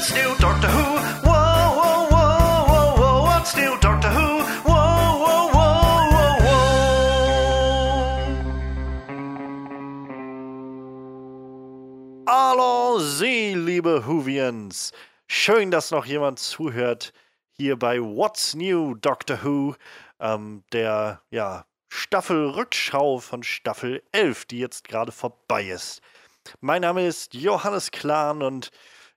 What's new, Doctor Who? Whoa, whoa, whoa, whoa, whoa. What's new, Doctor Who? Whoa, whoa, whoa, whoa, whoa. Hallo, Sie, liebe Whovians. Schön, dass noch jemand zuhört hier bei What's New, Doctor Who, ähm, der ja, Staffelrückschau von Staffel 11, die jetzt gerade vorbei ist. Mein Name ist Johannes Klahn und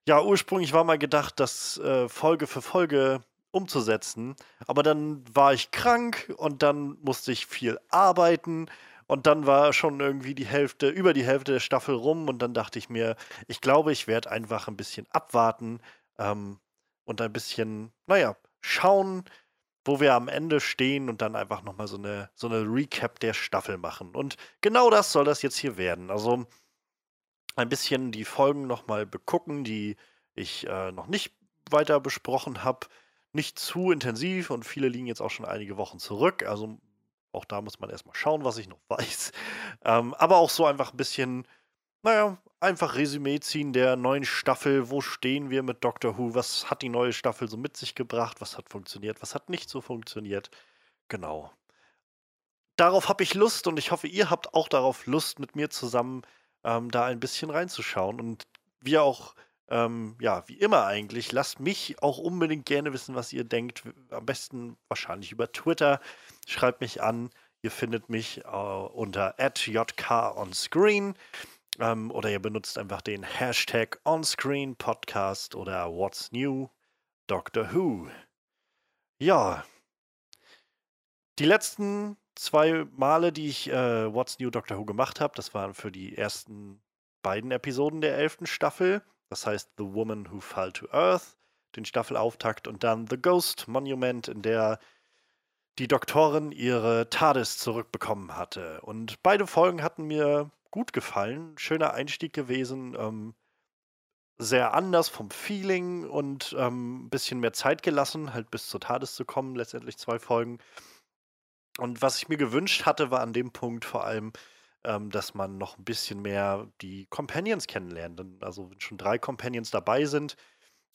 ja, ursprünglich war mal gedacht, das äh, Folge für Folge umzusetzen, aber dann war ich krank und dann musste ich viel arbeiten und dann war schon irgendwie die Hälfte, über die Hälfte der Staffel rum und dann dachte ich mir, ich glaube, ich werde einfach ein bisschen abwarten ähm, und ein bisschen, naja, schauen, wo wir am Ende stehen und dann einfach nochmal so eine, so eine Recap der Staffel machen. Und genau das soll das jetzt hier werden. Also ein bisschen die Folgen nochmal begucken, die ich äh, noch nicht weiter besprochen habe. Nicht zu intensiv und viele liegen jetzt auch schon einige Wochen zurück. Also auch da muss man erstmal schauen, was ich noch weiß. Ähm, aber auch so einfach ein bisschen, naja, einfach Resümee ziehen der neuen Staffel. Wo stehen wir mit Doctor Who? Was hat die neue Staffel so mit sich gebracht? Was hat funktioniert? Was hat nicht so funktioniert? Genau. Darauf habe ich Lust und ich hoffe, ihr habt auch darauf Lust, mit mir zusammen ähm, da ein bisschen reinzuschauen. Und wie auch, ähm, ja, wie immer eigentlich, lasst mich auch unbedingt gerne wissen, was ihr denkt. Am besten wahrscheinlich über Twitter. Schreibt mich an. Ihr findet mich äh, unter @jkonscreen ähm, oder ihr benutzt einfach den Hashtag OnScreenPodcast oder What's New Doctor Who. Ja, die letzten zwei Male, die ich äh, What's New Doctor Who gemacht habe, das waren für die ersten beiden Episoden der elften Staffel. Das heißt The Woman Who Fell to Earth, den Staffelauftakt und dann The Ghost Monument, in der die Doktorin ihre TARDIS zurückbekommen hatte. Und beide Folgen hatten mir gut gefallen. Schöner Einstieg gewesen. Ähm, sehr anders vom Feeling und ähm, ein bisschen mehr Zeit gelassen, halt bis zur TARDIS zu kommen. Letztendlich zwei Folgen. Und was ich mir gewünscht hatte, war an dem Punkt vor allem, ähm, dass man noch ein bisschen mehr die Companions kennenlernt. Also wenn schon drei Companions dabei sind,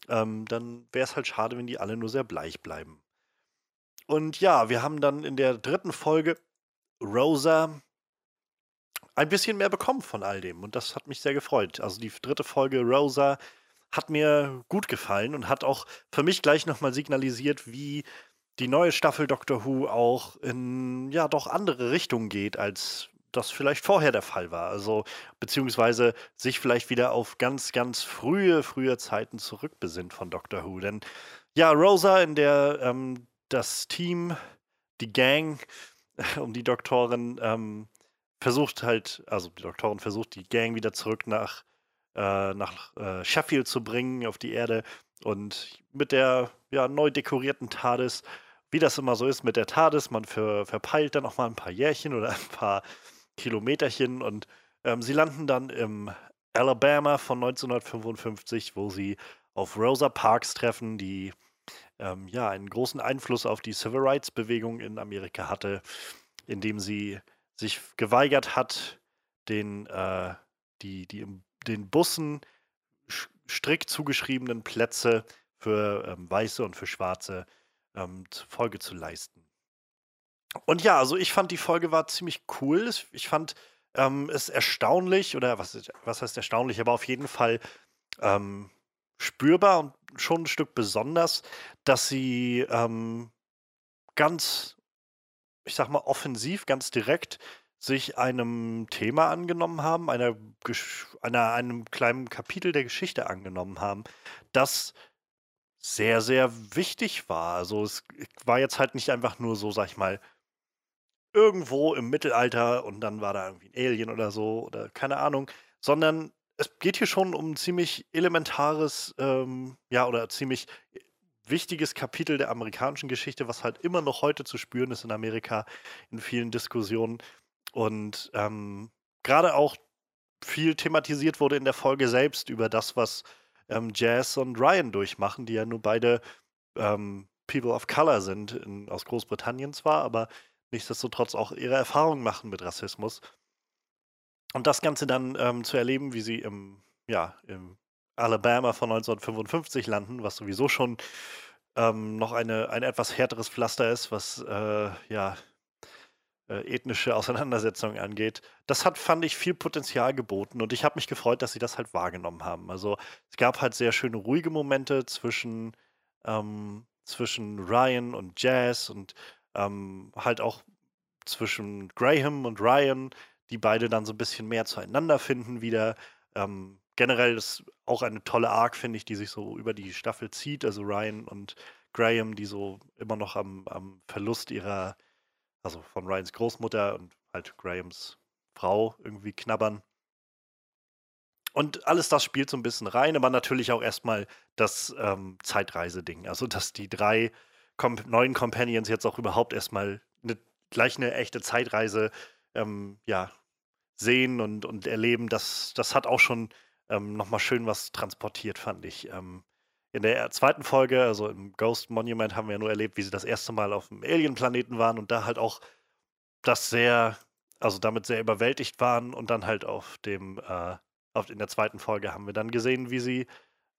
ähm, dann wäre es halt schade, wenn die alle nur sehr bleich bleiben. Und ja, wir haben dann in der dritten Folge Rosa ein bisschen mehr bekommen von all dem. Und das hat mich sehr gefreut. Also die dritte Folge Rosa hat mir gut gefallen und hat auch für mich gleich nochmal signalisiert, wie die neue Staffel Doctor Who auch in ja doch andere Richtungen geht, als das vielleicht vorher der Fall war. Also, beziehungsweise sich vielleicht wieder auf ganz, ganz frühe, frühe Zeiten zurückbesinnt von Doctor Who. Denn ja, Rosa, in der ähm, das Team, die Gang um die Doktorin ähm, versucht halt, also die Doktorin versucht, die Gang wieder zurück nach, äh, nach äh, Sheffield zu bringen, auf die Erde. Und mit der ja, neu dekorierten TARDIS wie das immer so ist mit der TARDIS, man ver, verpeilt dann auch mal ein paar Jährchen oder ein paar Kilometerchen und ähm, sie landen dann im Alabama von 1955, wo sie auf Rosa Parks treffen, die ähm, ja einen großen Einfluss auf die Civil Rights Bewegung in Amerika hatte, indem sie sich geweigert hat, den, äh, die, die den Bussen strikt zugeschriebenen Plätze für ähm, Weiße und für Schwarze ähm, Folge zu leisten. Und ja, also ich fand die Folge war ziemlich cool. Ich fand ähm, es erstaunlich, oder was, was heißt erstaunlich, aber auf jeden Fall ähm, spürbar und schon ein Stück besonders, dass sie ähm, ganz, ich sag mal, offensiv, ganz direkt sich einem Thema angenommen haben, einer, einer, einem kleinen Kapitel der Geschichte angenommen haben, das sehr, sehr wichtig war. Also es war jetzt halt nicht einfach nur so, sag ich mal, irgendwo im Mittelalter und dann war da irgendwie ein Alien oder so oder keine Ahnung, sondern es geht hier schon um ein ziemlich elementares, ähm, ja, oder ziemlich wichtiges Kapitel der amerikanischen Geschichte, was halt immer noch heute zu spüren ist in Amerika in vielen Diskussionen. Und ähm, gerade auch viel thematisiert wurde in der Folge selbst über das, was ähm, Jazz und Ryan durchmachen, die ja nur beide ähm, People of Color sind, in, aus Großbritannien zwar, aber nichtsdestotrotz auch ihre Erfahrungen machen mit Rassismus. Und das Ganze dann ähm, zu erleben, wie sie im, ja, im Alabama von 1955 landen, was sowieso schon ähm, noch eine, ein etwas härteres Pflaster ist, was äh, ja äh, ethnische Auseinandersetzungen angeht. Das hat, fand ich, viel Potenzial geboten und ich habe mich gefreut, dass sie das halt wahrgenommen haben. Also es gab halt sehr schöne ruhige Momente zwischen, ähm, zwischen Ryan und Jazz und ähm, halt auch zwischen Graham und Ryan, die beide dann so ein bisschen mehr zueinander finden wieder. Ähm, generell ist auch eine tolle Arc, finde ich, die sich so über die Staffel zieht. Also Ryan und Graham, die so immer noch am, am Verlust ihrer, also von Ryans Großmutter und halt Grahams Frau irgendwie knabbern. Und alles das spielt so ein bisschen rein, aber natürlich auch erstmal das ähm, Zeitreise-Ding. Also, dass die drei Com neuen Companions jetzt auch überhaupt erstmal eine, gleich eine echte Zeitreise ähm, ja, sehen und, und erleben, das, das hat auch schon ähm, nochmal schön was transportiert, fand ich. Ähm, in der zweiten Folge, also im Ghost Monument, haben wir ja nur erlebt, wie sie das erste Mal auf dem Alien-Planeten waren und da halt auch das sehr, also damit sehr überwältigt waren und dann halt auf dem, äh, auf, in der zweiten Folge haben wir dann gesehen, wie sie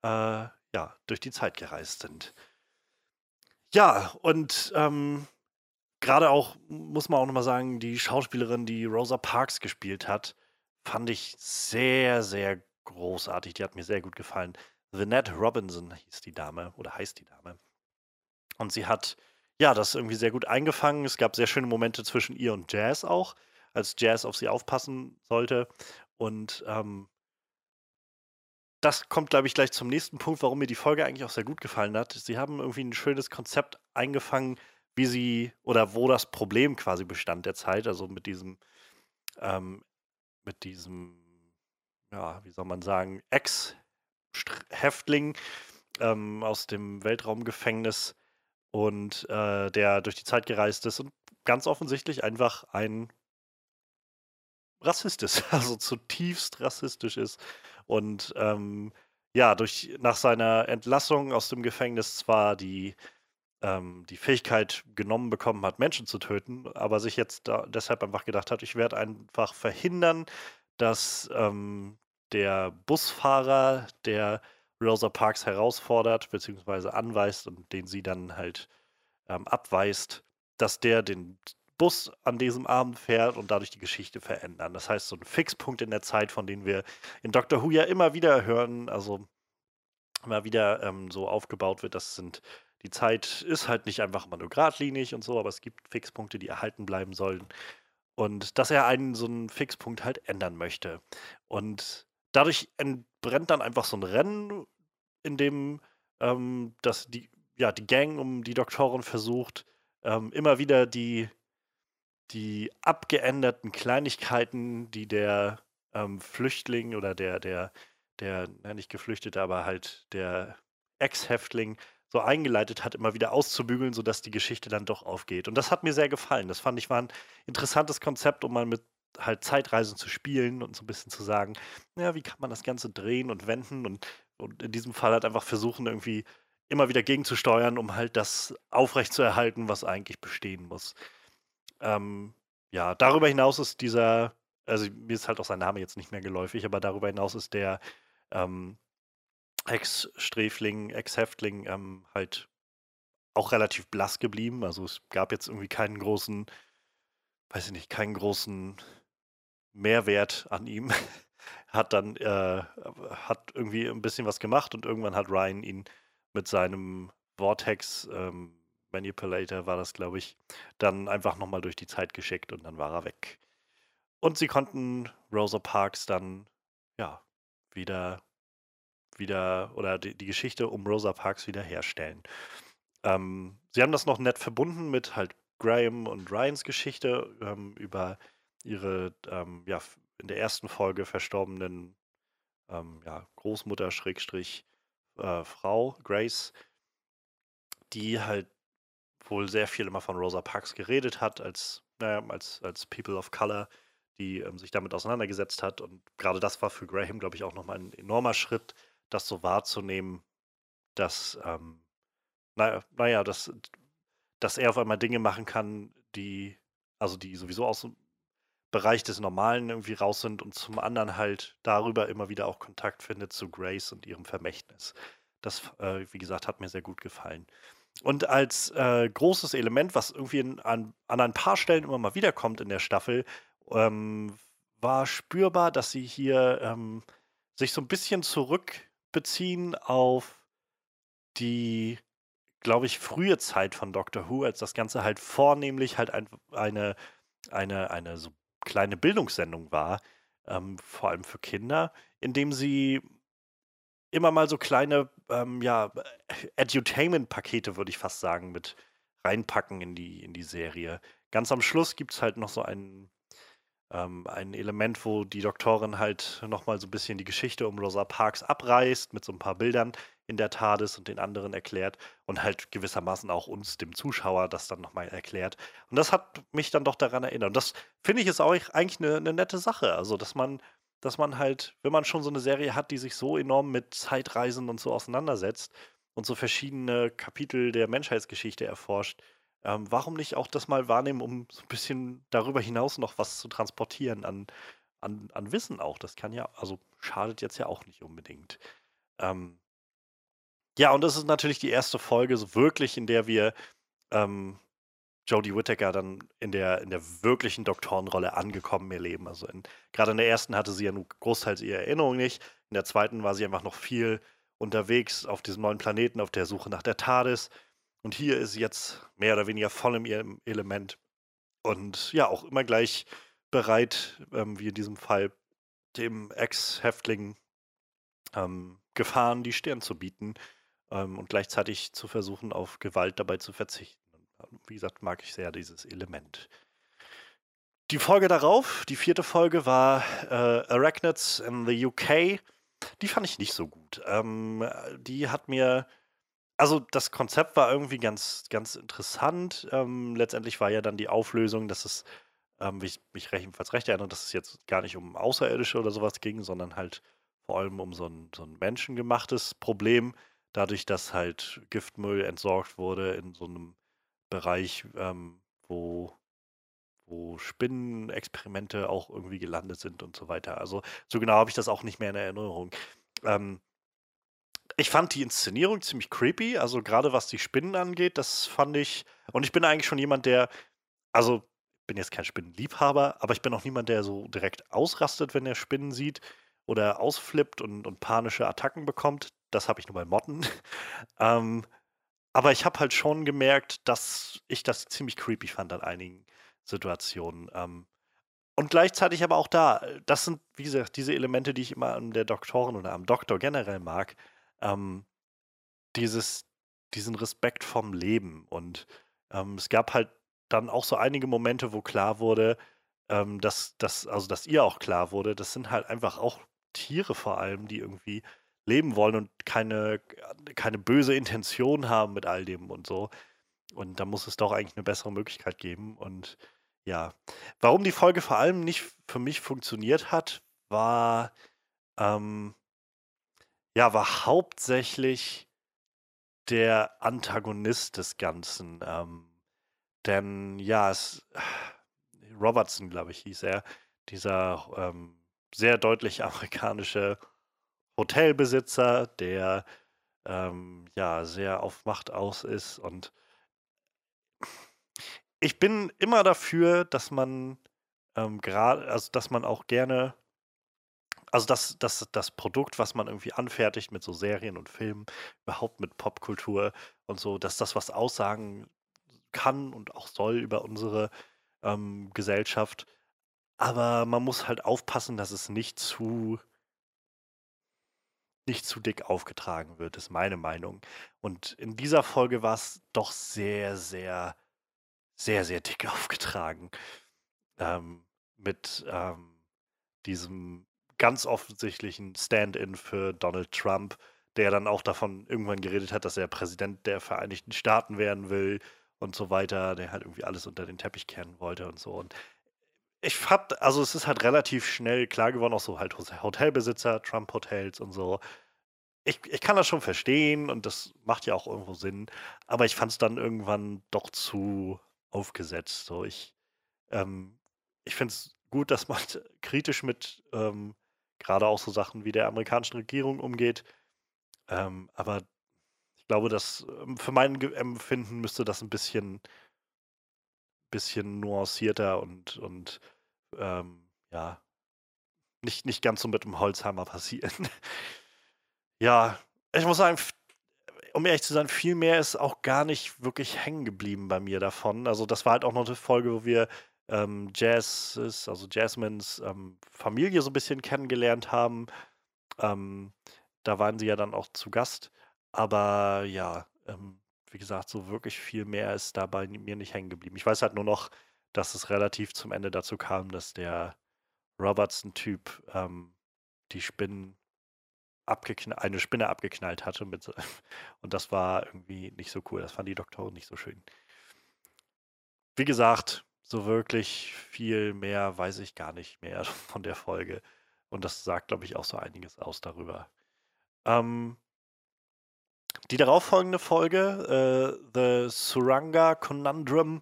äh, ja, durch die Zeit gereist sind. Ja, und ähm, gerade auch, muss man auch nochmal sagen, die Schauspielerin, die Rosa Parks gespielt hat, fand ich sehr, sehr großartig. Die hat mir sehr gut gefallen. Vanette Robinson hieß die Dame oder heißt die Dame. Und sie hat ja das irgendwie sehr gut eingefangen. Es gab sehr schöne Momente zwischen ihr und Jazz auch, als Jazz auf sie aufpassen sollte. Und ähm, das kommt, glaube ich, gleich zum nächsten Punkt, warum mir die Folge eigentlich auch sehr gut gefallen hat. Sie haben irgendwie ein schönes Konzept eingefangen, wie sie oder wo das Problem quasi bestand der Zeit, also mit diesem, ähm, mit diesem, ja, wie soll man sagen, Ex-Häftling ähm, aus dem Weltraumgefängnis und äh, der durch die Zeit gereist ist und ganz offensichtlich einfach ein Rassist ist, also zutiefst rassistisch ist und ähm, ja, durch nach seiner Entlassung aus dem Gefängnis zwar die ähm, die Fähigkeit genommen bekommen hat, Menschen zu töten, aber sich jetzt deshalb einfach gedacht hat, ich werde einfach verhindern, dass ähm, der Busfahrer, der Rosa Parks herausfordert bzw. anweist und den sie dann halt ähm, abweist, dass der den Bus an diesem Abend fährt und dadurch die Geschichte verändern. Das heißt, so ein Fixpunkt in der Zeit, von dem wir in Doctor Who ja immer wieder hören, also immer wieder ähm, so aufgebaut wird, das sind die Zeit ist halt nicht einfach immer nur geradlinig und so, aber es gibt Fixpunkte, die erhalten bleiben sollen. Und dass er einen so einen Fixpunkt halt ändern möchte. Und dadurch entbrennt dann einfach so ein Rennen, in dem ähm, dass die, ja, die Gang um die Doktorin versucht, ähm, immer wieder die, die abgeänderten Kleinigkeiten, die der ähm, Flüchtling oder der, der, der, na, nicht Geflüchtete, aber halt der Ex-Häftling so eingeleitet hat, immer wieder auszubügeln, sodass die Geschichte dann doch aufgeht. Und das hat mir sehr gefallen. Das fand ich war ein interessantes Konzept, um mal mit halt Zeitreisen zu spielen und so ein bisschen zu sagen, ja, wie kann man das Ganze drehen und wenden und, und in diesem Fall halt einfach versuchen, irgendwie immer wieder gegenzusteuern, um halt das aufrechtzuerhalten, was eigentlich bestehen muss. Ähm, ja, darüber hinaus ist dieser, also mir ist halt auch sein Name jetzt nicht mehr geläufig, aber darüber hinaus ist der ähm, Ex-Sträfling, Ex-Häftling ähm, halt auch relativ blass geblieben. Also es gab jetzt irgendwie keinen großen, weiß ich nicht, keinen großen Mehrwert an ihm. hat dann, äh, hat irgendwie ein bisschen was gemacht und irgendwann hat Ryan ihn mit seinem Vortex ähm, Manipulator war das, glaube ich, dann einfach nochmal durch die Zeit geschickt und dann war er weg. Und sie konnten Rosa Parks dann, ja, wieder wieder oder die, die Geschichte um Rosa Parks wiederherstellen. Ähm, sie haben das noch nett verbunden mit halt Graham und Ryans Geschichte ähm, über ihre ähm, ja, in der ersten Folge verstorbenen ähm, ja, Großmutter Schrägstrich äh, Frau Grace, die halt wohl sehr viel immer von Rosa Parks geredet hat als, naja, als, als People of Color, die ähm, sich damit auseinandergesetzt hat. Und gerade das war für Graham, glaube ich, auch nochmal ein enormer Schritt, das so wahrzunehmen, dass, ähm, naja, naja, dass, dass er auf einmal Dinge machen kann, die, also die sowieso aus Bereich des Normalen irgendwie raus sind und zum anderen halt darüber immer wieder auch Kontakt findet zu Grace und ihrem Vermächtnis. Das, äh, wie gesagt, hat mir sehr gut gefallen. Und als äh, großes Element, was irgendwie in, an, an ein paar Stellen immer mal wiederkommt in der Staffel, ähm, war spürbar, dass sie hier ähm, sich so ein bisschen zurückbeziehen auf die, glaube ich, frühe Zeit von Doctor Who, als das Ganze halt vornehmlich halt ein, eine, eine, eine so kleine Bildungssendung war, ähm, vor allem für Kinder, indem sie immer mal so kleine, ähm, ja, Edutainment-Pakete, würde ich fast sagen, mit reinpacken in die, in die Serie. Ganz am Schluss gibt es halt noch so ein, ähm, ein Element, wo die Doktorin halt nochmal so ein bisschen die Geschichte um Rosa Parks abreißt, mit so ein paar Bildern in der TARDIS und den anderen erklärt und halt gewissermaßen auch uns, dem Zuschauer, das dann nochmal erklärt. Und das hat mich dann doch daran erinnert. Und das finde ich ist auch eigentlich eine, eine nette Sache. Also, dass man dass man halt, wenn man schon so eine Serie hat, die sich so enorm mit Zeitreisen und so auseinandersetzt und so verschiedene Kapitel der Menschheitsgeschichte erforscht, ähm, warum nicht auch das mal wahrnehmen, um so ein bisschen darüber hinaus noch was zu transportieren an, an, an Wissen auch. Das kann ja, also schadet jetzt ja auch nicht unbedingt. Ähm, ja, und das ist natürlich die erste Folge, so wirklich, in der wir ähm, Jodie Whittaker dann in der, in der wirklichen Doktorenrolle angekommen ihr Leben. Also gerade in der ersten hatte sie ja nur großteils ihre Erinnerung nicht. In der zweiten war sie einfach noch viel unterwegs auf diesem neuen Planeten auf der Suche nach der TARDIS. Und hier ist sie jetzt mehr oder weniger voll in ihrem Element. Und ja, auch immer gleich bereit, ähm, wie in diesem Fall, dem Ex-Häftling ähm, Gefahren die Stirn zu bieten ähm, und gleichzeitig zu versuchen, auf Gewalt dabei zu verzichten wie gesagt, mag ich sehr dieses Element. Die Folge darauf, die vierte Folge, war äh, Arachnids in the UK. Die fand ich nicht so gut. Ähm, die hat mir, also das Konzept war irgendwie ganz, ganz interessant. Ähm, letztendlich war ja dann die Auflösung, dass es, ähm, wie ich mich jedenfalls recht erinnere, dass es jetzt gar nicht um Außerirdische oder sowas ging, sondern halt vor allem um so ein, so ein menschengemachtes Problem, dadurch, dass halt Giftmüll entsorgt wurde in so einem Bereich, ähm, wo, wo Spinnenexperimente auch irgendwie gelandet sind und so weiter. Also so genau habe ich das auch nicht mehr in Erinnerung. Ähm, ich fand die Inszenierung ziemlich creepy, also gerade was die Spinnen angeht, das fand ich. Und ich bin eigentlich schon jemand, der, also ich bin jetzt kein Spinnenliebhaber, aber ich bin auch niemand, der so direkt ausrastet, wenn er Spinnen sieht oder ausflippt und, und panische Attacken bekommt. Das habe ich nur bei Motten. ähm, aber ich habe halt schon gemerkt, dass ich das ziemlich creepy fand an einigen Situationen. Ähm, und gleichzeitig aber auch da, das sind, wie gesagt, diese Elemente, die ich immer an der Doktorin oder am Doktor generell mag. Ähm, dieses, diesen Respekt vom Leben. Und ähm, es gab halt dann auch so einige Momente, wo klar wurde, ähm, dass, dass, also dass ihr auch klar wurde, das sind halt einfach auch Tiere vor allem, die irgendwie leben wollen und keine, keine böse Intention haben mit all dem und so. Und da muss es doch eigentlich eine bessere Möglichkeit geben. Und ja, warum die Folge vor allem nicht für mich funktioniert hat, war, ähm, ja, war hauptsächlich der Antagonist des Ganzen. Ähm, denn ja, es, Robertson, glaube ich, hieß er, dieser ähm, sehr deutlich amerikanische Hotelbesitzer, der ähm, ja sehr auf Macht aus ist. Und ich bin immer dafür, dass man ähm, gerade, also dass man auch gerne, also dass, dass das Produkt, was man irgendwie anfertigt mit so Serien und Filmen, überhaupt mit Popkultur und so, dass das was aussagen kann und auch soll über unsere ähm, Gesellschaft. Aber man muss halt aufpassen, dass es nicht zu nicht zu dick aufgetragen wird, ist meine Meinung. Und in dieser Folge war es doch sehr, sehr, sehr, sehr dick aufgetragen. Ähm, mit ähm, diesem ganz offensichtlichen Stand-in für Donald Trump, der dann auch davon irgendwann geredet hat, dass er Präsident der Vereinigten Staaten werden will und so weiter, der halt irgendwie alles unter den Teppich kehren wollte und so. Und ich hab, also es ist halt relativ schnell klar geworden, auch so halt Hotelbesitzer, Trump-Hotels und so. Ich, ich kann das schon verstehen und das macht ja auch irgendwo Sinn, aber ich fand es dann irgendwann doch zu aufgesetzt. So, ich, ähm, ich finde es gut, dass man kritisch mit ähm, gerade auch so Sachen wie der amerikanischen Regierung umgeht. Ähm, aber ich glaube, dass ähm, für mein Empfinden müsste das ein bisschen, bisschen nuancierter und, und ähm, ja, nicht, nicht ganz so mit dem Holzhammer passieren. ja, ich muss sagen, um ehrlich zu sein, viel mehr ist auch gar nicht wirklich hängen geblieben bei mir davon. Also, das war halt auch noch eine Folge, wo wir ähm, Jazzes, also Jasmines ähm, Familie so ein bisschen kennengelernt haben. Ähm, da waren sie ja dann auch zu Gast. Aber ja, ähm, wie gesagt, so wirklich viel mehr ist da bei mir nicht hängen geblieben. Ich weiß halt nur noch, dass es relativ zum Ende dazu kam, dass der Robertson-Typ ähm, die Spinnen eine Spinne abgeknallt hatte. Mit, und das war irgendwie nicht so cool. Das fand die Doktorin nicht so schön. Wie gesagt, so wirklich viel mehr weiß ich gar nicht mehr von der Folge. Und das sagt, glaube ich, auch so einiges aus darüber. Ähm, die darauffolgende Folge, äh, The Suranga Conundrum,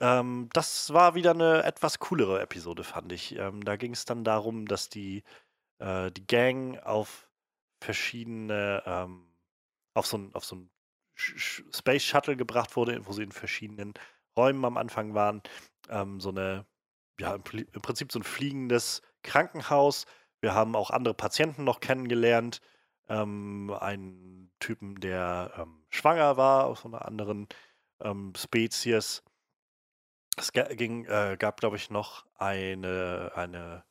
ähm, das war wieder eine etwas coolere Episode, fand ich. Ähm, da ging es dann darum, dass die, äh, die Gang auf verschiedene, ähm, auf so ein, auf so ein Space Shuttle gebracht wurde, wo sie in verschiedenen Räumen am Anfang waren. Ähm, so eine, ja, im, im, Prinzip so ein fliegendes Krankenhaus. Wir haben auch andere Patienten noch kennengelernt. Ähm, einen Typen, der ähm, schwanger war aus einer anderen ähm, Spezies. Es ging, äh, gab, glaube ich, noch eine, eine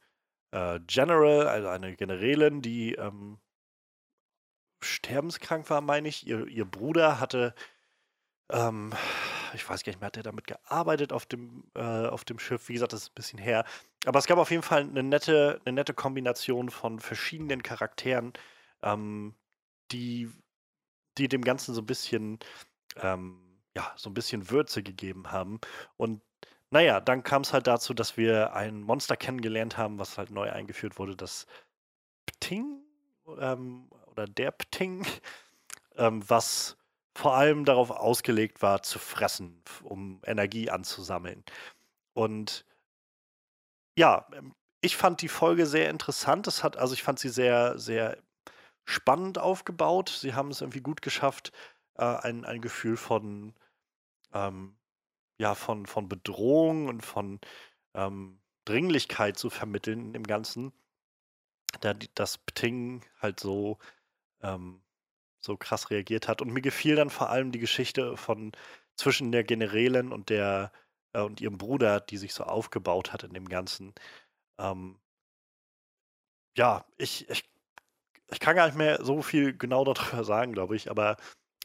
äh, General, also eine Generälin, die ähm, sterbenskrank war, meine ich. Ihr, ihr Bruder hatte, ähm, ich weiß gar nicht mehr, hat er damit gearbeitet auf dem, äh, auf dem Schiff? Wie gesagt, das ist ein bisschen her. Aber es gab auf jeden Fall eine nette, eine nette Kombination von verschiedenen Charakteren, ähm, die, die dem Ganzen so ein bisschen, ähm, ja, so ein bisschen Würze gegeben haben. Und naja, dann kam es halt dazu, dass wir ein Monster kennengelernt haben, was halt neu eingeführt wurde, das Pting ähm, oder der Pting, ähm, was vor allem darauf ausgelegt war, zu fressen, um Energie anzusammeln. Und ja, ähm, ich fand die Folge sehr interessant. Es hat, also ich fand sie sehr, sehr spannend aufgebaut. Sie haben es irgendwie gut geschafft, äh, ein, ein Gefühl von ähm, ja, von, von Bedrohung und von ähm, Dringlichkeit zu vermitteln im Ganzen, da das Pting halt so, ähm, so krass reagiert hat. Und mir gefiel dann vor allem die Geschichte von zwischen der Generälin und der äh, und ihrem Bruder, die sich so aufgebaut hat in dem Ganzen. Ähm, ja, ich, ich, ich kann gar nicht mehr so viel genau darüber sagen, glaube ich, aber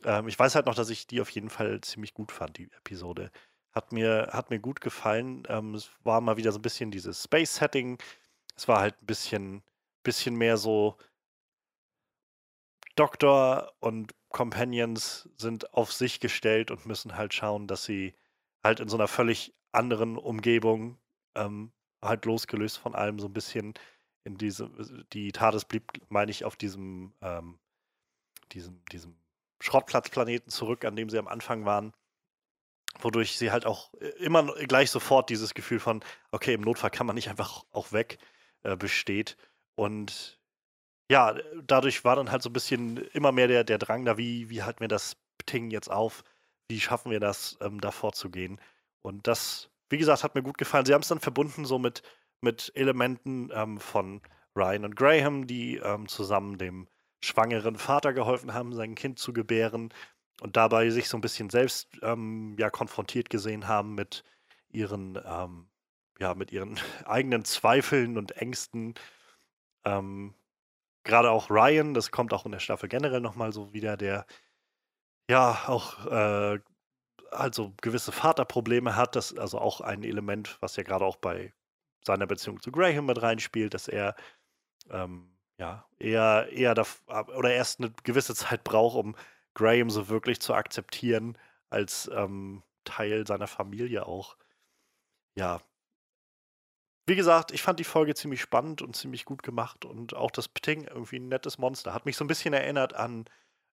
ähm, ich weiß halt noch, dass ich die auf jeden Fall ziemlich gut fand, die Episode. Hat mir, hat mir gut gefallen. Ähm, es war mal wieder so ein bisschen dieses Space-Setting. Es war halt ein bisschen, bisschen mehr so Doktor und Companions sind auf sich gestellt und müssen halt schauen, dass sie halt in so einer völlig anderen Umgebung ähm, halt losgelöst von allem so ein bisschen in diese, die TARDIS blieb, meine ich, auf diesem, ähm, diesem, diesem Schrottplatzplaneten zurück, an dem sie am Anfang waren wodurch sie halt auch äh, immer gleich sofort dieses Gefühl von, okay, im Notfall kann man nicht einfach auch weg, äh, besteht. Und ja, dadurch war dann halt so ein bisschen immer mehr der, der Drang da, wie, wie halten wir das Ting jetzt auf? Wie schaffen wir das, ähm, da vorzugehen? Und das, wie gesagt, hat mir gut gefallen. Sie haben es dann verbunden so mit, mit Elementen ähm, von Ryan und Graham, die ähm, zusammen dem schwangeren Vater geholfen haben, sein Kind zu gebären und dabei sich so ein bisschen selbst ähm, ja konfrontiert gesehen haben mit ihren ähm, ja mit ihren eigenen Zweifeln und Ängsten. Ähm, Gerade auch Ryan, das kommt auch in der Staffel generell nochmal so wieder, der ja auch äh, also gewisse Vaterprobleme hat. Das also auch ein Element, was ja gerade auch bei seiner Beziehung zu Graham mit reinspielt, dass er ähm, ja eher eher oder erst eine gewisse Zeit braucht, um Graham so wirklich zu akzeptieren als ähm, Teil seiner Familie auch. Ja. Wie gesagt, ich fand die Folge ziemlich spannend und ziemlich gut gemacht und auch das Pting irgendwie ein nettes Monster. Hat mich so ein bisschen erinnert an,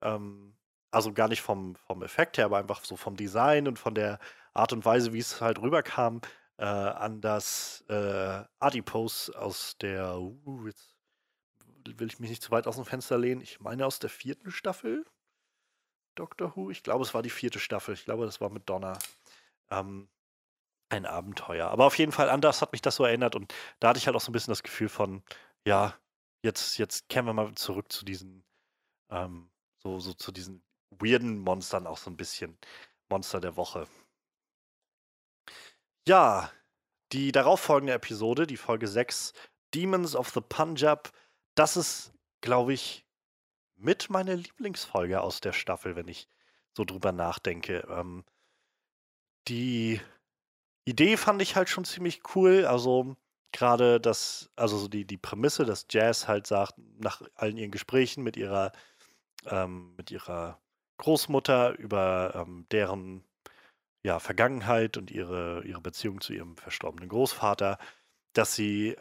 ähm, also gar nicht vom, vom Effekt her, aber einfach so vom Design und von der Art und Weise, wie es halt rüberkam, äh, an das äh, Adipose aus der, uh, jetzt will ich mich nicht zu weit aus dem Fenster lehnen, ich meine aus der vierten Staffel Doctor Who. Ich glaube, es war die vierte Staffel. Ich glaube, das war mit Donna. Ähm, ein Abenteuer. Aber auf jeden Fall an das hat mich das so erinnert und da hatte ich halt auch so ein bisschen das Gefühl von, ja, jetzt, jetzt kehren wir mal zurück zu diesen, ähm, so, so zu diesen weirden Monstern auch so ein bisschen. Monster der Woche. Ja, die darauffolgende Episode, die Folge 6, Demons of the Punjab, das ist, glaube ich, mit meine Lieblingsfolge aus der Staffel, wenn ich so drüber nachdenke. Ähm, die Idee fand ich halt schon ziemlich cool. Also gerade das, also so die, die Prämisse, dass Jazz halt sagt, nach allen ihren Gesprächen mit ihrer, ähm, mit ihrer Großmutter über ähm, deren ja, Vergangenheit und ihre, ihre Beziehung zu ihrem verstorbenen Großvater, dass sie,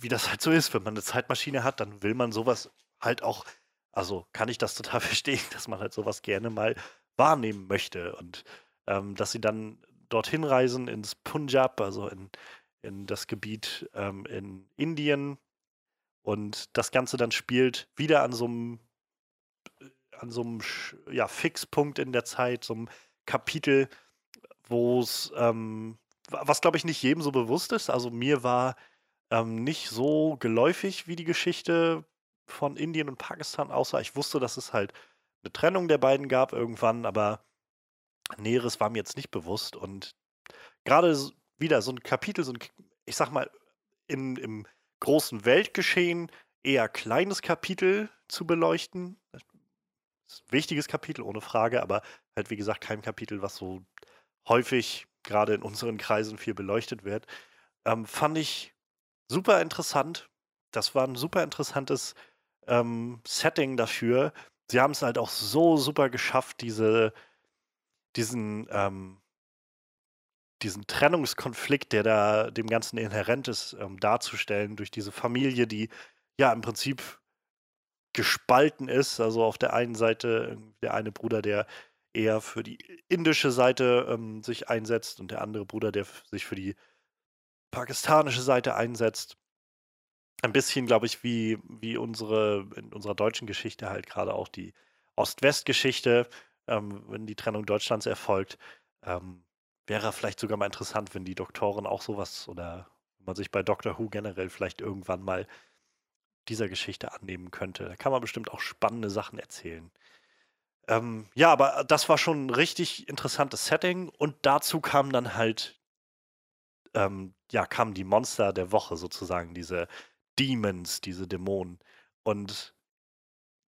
wie das halt so ist, wenn man eine Zeitmaschine hat, dann will man sowas halt auch, also kann ich das total verstehen, dass man halt sowas gerne mal wahrnehmen möchte und ähm, dass sie dann dorthin reisen ins Punjab, also in, in das Gebiet ähm, in Indien und das Ganze dann spielt wieder an so einem an so einem ja, Fixpunkt in der Zeit, so einem Kapitel, wo es, ähm, was glaube ich nicht jedem so bewusst ist. Also mir war ähm, nicht so geläufig wie die Geschichte von Indien und Pakistan, außer ich wusste, dass es halt eine Trennung der beiden gab irgendwann, aber Näheres war mir jetzt nicht bewusst. Und gerade wieder so ein Kapitel, so ein, ich sag mal, in, im großen Weltgeschehen eher kleines Kapitel zu beleuchten, wichtiges Kapitel, ohne Frage, aber halt wie gesagt kein Kapitel, was so häufig gerade in unseren Kreisen viel beleuchtet wird. Ähm, fand ich super interessant. Das war ein super interessantes ähm, Setting dafür. Sie haben es halt auch so super geschafft, diese, diesen, ähm, diesen Trennungskonflikt, der da dem Ganzen inhärent ist, ähm, darzustellen durch diese Familie, die ja im Prinzip gespalten ist. Also auf der einen Seite der eine Bruder, der eher für die indische Seite ähm, sich einsetzt und der andere Bruder, der sich für die pakistanische Seite einsetzt. Ein bisschen, glaube ich, wie, wie unsere, in unserer deutschen Geschichte halt gerade auch die Ost-West-Geschichte, ähm, wenn die Trennung Deutschlands erfolgt. Ähm, wäre vielleicht sogar mal interessant, wenn die Doktoren auch sowas oder wenn man sich bei Doctor Who generell vielleicht irgendwann mal dieser Geschichte annehmen könnte. Da kann man bestimmt auch spannende Sachen erzählen. Ähm, ja, aber das war schon ein richtig interessantes Setting und dazu kamen dann halt, ähm, ja, kamen die Monster der Woche sozusagen, diese Demons, diese Dämonen. Und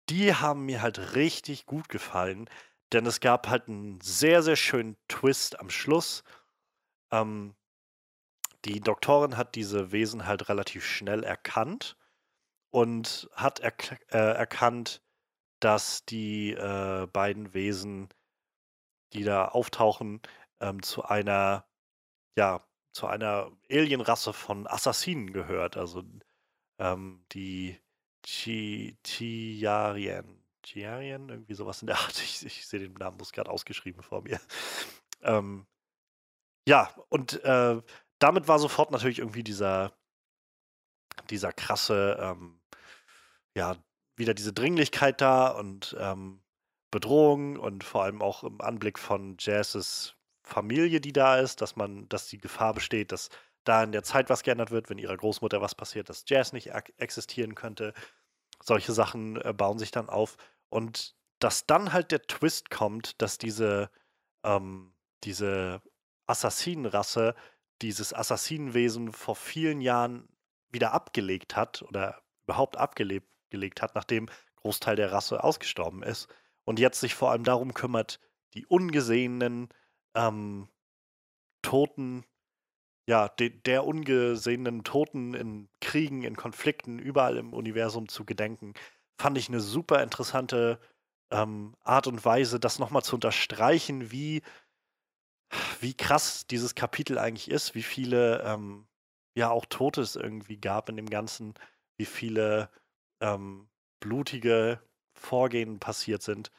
die haben mir halt richtig gut gefallen, denn es gab halt einen sehr, sehr schönen Twist am Schluss. Ähm, die Doktorin hat diese Wesen halt relativ schnell erkannt und hat er äh, erkannt, dass die äh, beiden Wesen, die da auftauchen, ähm, zu einer, ja, zu einer Alienrasse von Assassinen gehört. Also ähm, die Chiarien. Chiarien, irgendwie sowas in der Art. Ich, ich sehe den Namen bloß gerade ausgeschrieben vor mir. Ähm, ja, und äh, damit war sofort natürlich irgendwie dieser, dieser krasse ähm, ja, wieder diese Dringlichkeit da und ähm, Bedrohung und vor allem auch im Anblick von Jazzes Familie, die da ist, dass man, dass die Gefahr besteht, dass da in der Zeit was geändert wird, wenn ihrer Großmutter was passiert, dass Jazz nicht existieren könnte. Solche Sachen äh, bauen sich dann auf. Und dass dann halt der Twist kommt, dass diese, ähm, diese Assassinenrasse dieses Assassinenwesen vor vielen Jahren wieder abgelegt hat oder überhaupt abgelebt gelegt hat, nachdem Großteil der Rasse ausgestorben ist. Und jetzt sich vor allem darum kümmert, die ungesehenen ähm, Toten, ja, de der ungesehenen Toten in Kriegen, in Konflikten, überall im Universum zu gedenken, fand ich eine super interessante ähm, Art und Weise, das nochmal zu unterstreichen, wie, wie krass dieses Kapitel eigentlich ist, wie viele, ähm, ja, auch Tote es irgendwie gab in dem Ganzen, wie viele ähm, blutige Vorgehen passiert sind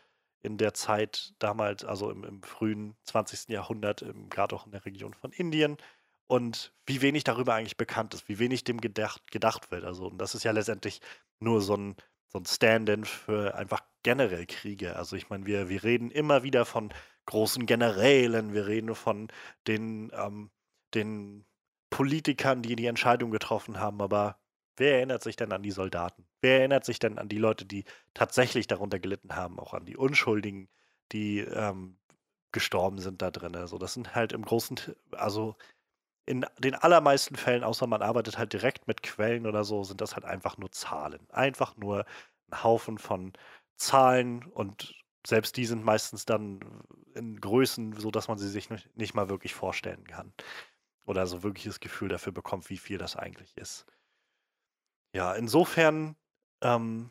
in der Zeit damals, also im, im frühen 20. Jahrhundert, gerade auch in der Region von Indien. und wie wenig darüber eigentlich bekannt ist, wie wenig dem gedacht, gedacht wird. Also, und das ist ja letztendlich nur so ein, so ein Stand-in für einfach generell Kriege. Also ich meine, wir, wir reden immer wieder von großen Generälen, wir reden von den, ähm, den Politikern, die die Entscheidung getroffen haben, aber wer erinnert sich denn an die Soldaten? Wer erinnert sich denn an die Leute, die tatsächlich darunter gelitten haben, auch an die Unschuldigen, die ähm, gestorben sind da drin? Also das sind halt im großen, also in den allermeisten Fällen, außer man arbeitet halt direkt mit Quellen oder so, sind das halt einfach nur Zahlen. Einfach nur ein Haufen von Zahlen und selbst die sind meistens dann in Größen, so dass man sie sich nicht mal wirklich vorstellen kann. Oder so wirklich das Gefühl dafür bekommt, wie viel das eigentlich ist. Ja, insofern ähm,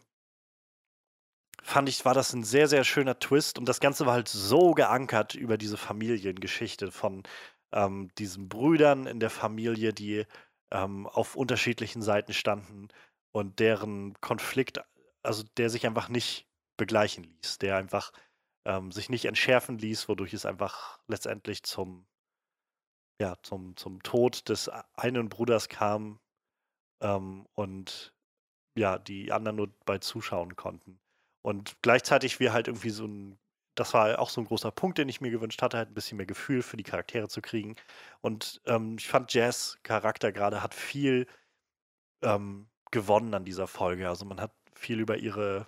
fand ich, war das ein sehr, sehr schöner Twist und das Ganze war halt so geankert über diese Familiengeschichte von ähm, diesen Brüdern in der Familie, die ähm, auf unterschiedlichen Seiten standen und deren Konflikt, also der sich einfach nicht begleichen ließ, der einfach ähm, sich nicht entschärfen ließ, wodurch es einfach letztendlich zum, ja, zum, zum Tod des einen Bruders kam ähm, und ja, die anderen nur bei zuschauen konnten. Und gleichzeitig wir halt irgendwie so ein, das war auch so ein großer Punkt, den ich mir gewünscht hatte, halt ein bisschen mehr Gefühl für die Charaktere zu kriegen. Und ähm, ich fand Jazz Charakter gerade hat viel ähm, gewonnen an dieser Folge. Also man hat viel über ihre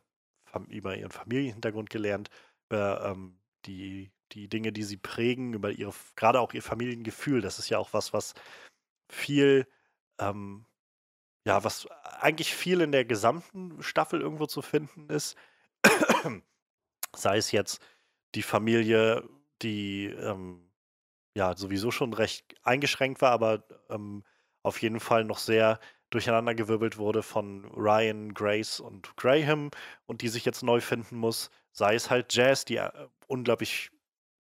über ihren Familienhintergrund gelernt, über ähm, die, die Dinge, die sie prägen, über ihre, gerade auch ihr Familiengefühl. Das ist ja auch was, was viel, ähm, ja, was eigentlich viel in der gesamten Staffel irgendwo zu finden ist. Sei es jetzt die Familie, die ähm, ja sowieso schon recht eingeschränkt war, aber ähm, auf jeden Fall noch sehr durcheinandergewirbelt wurde von Ryan, Grace und Graham und die sich jetzt neu finden muss. Sei es halt Jazz, die äh, unglaublich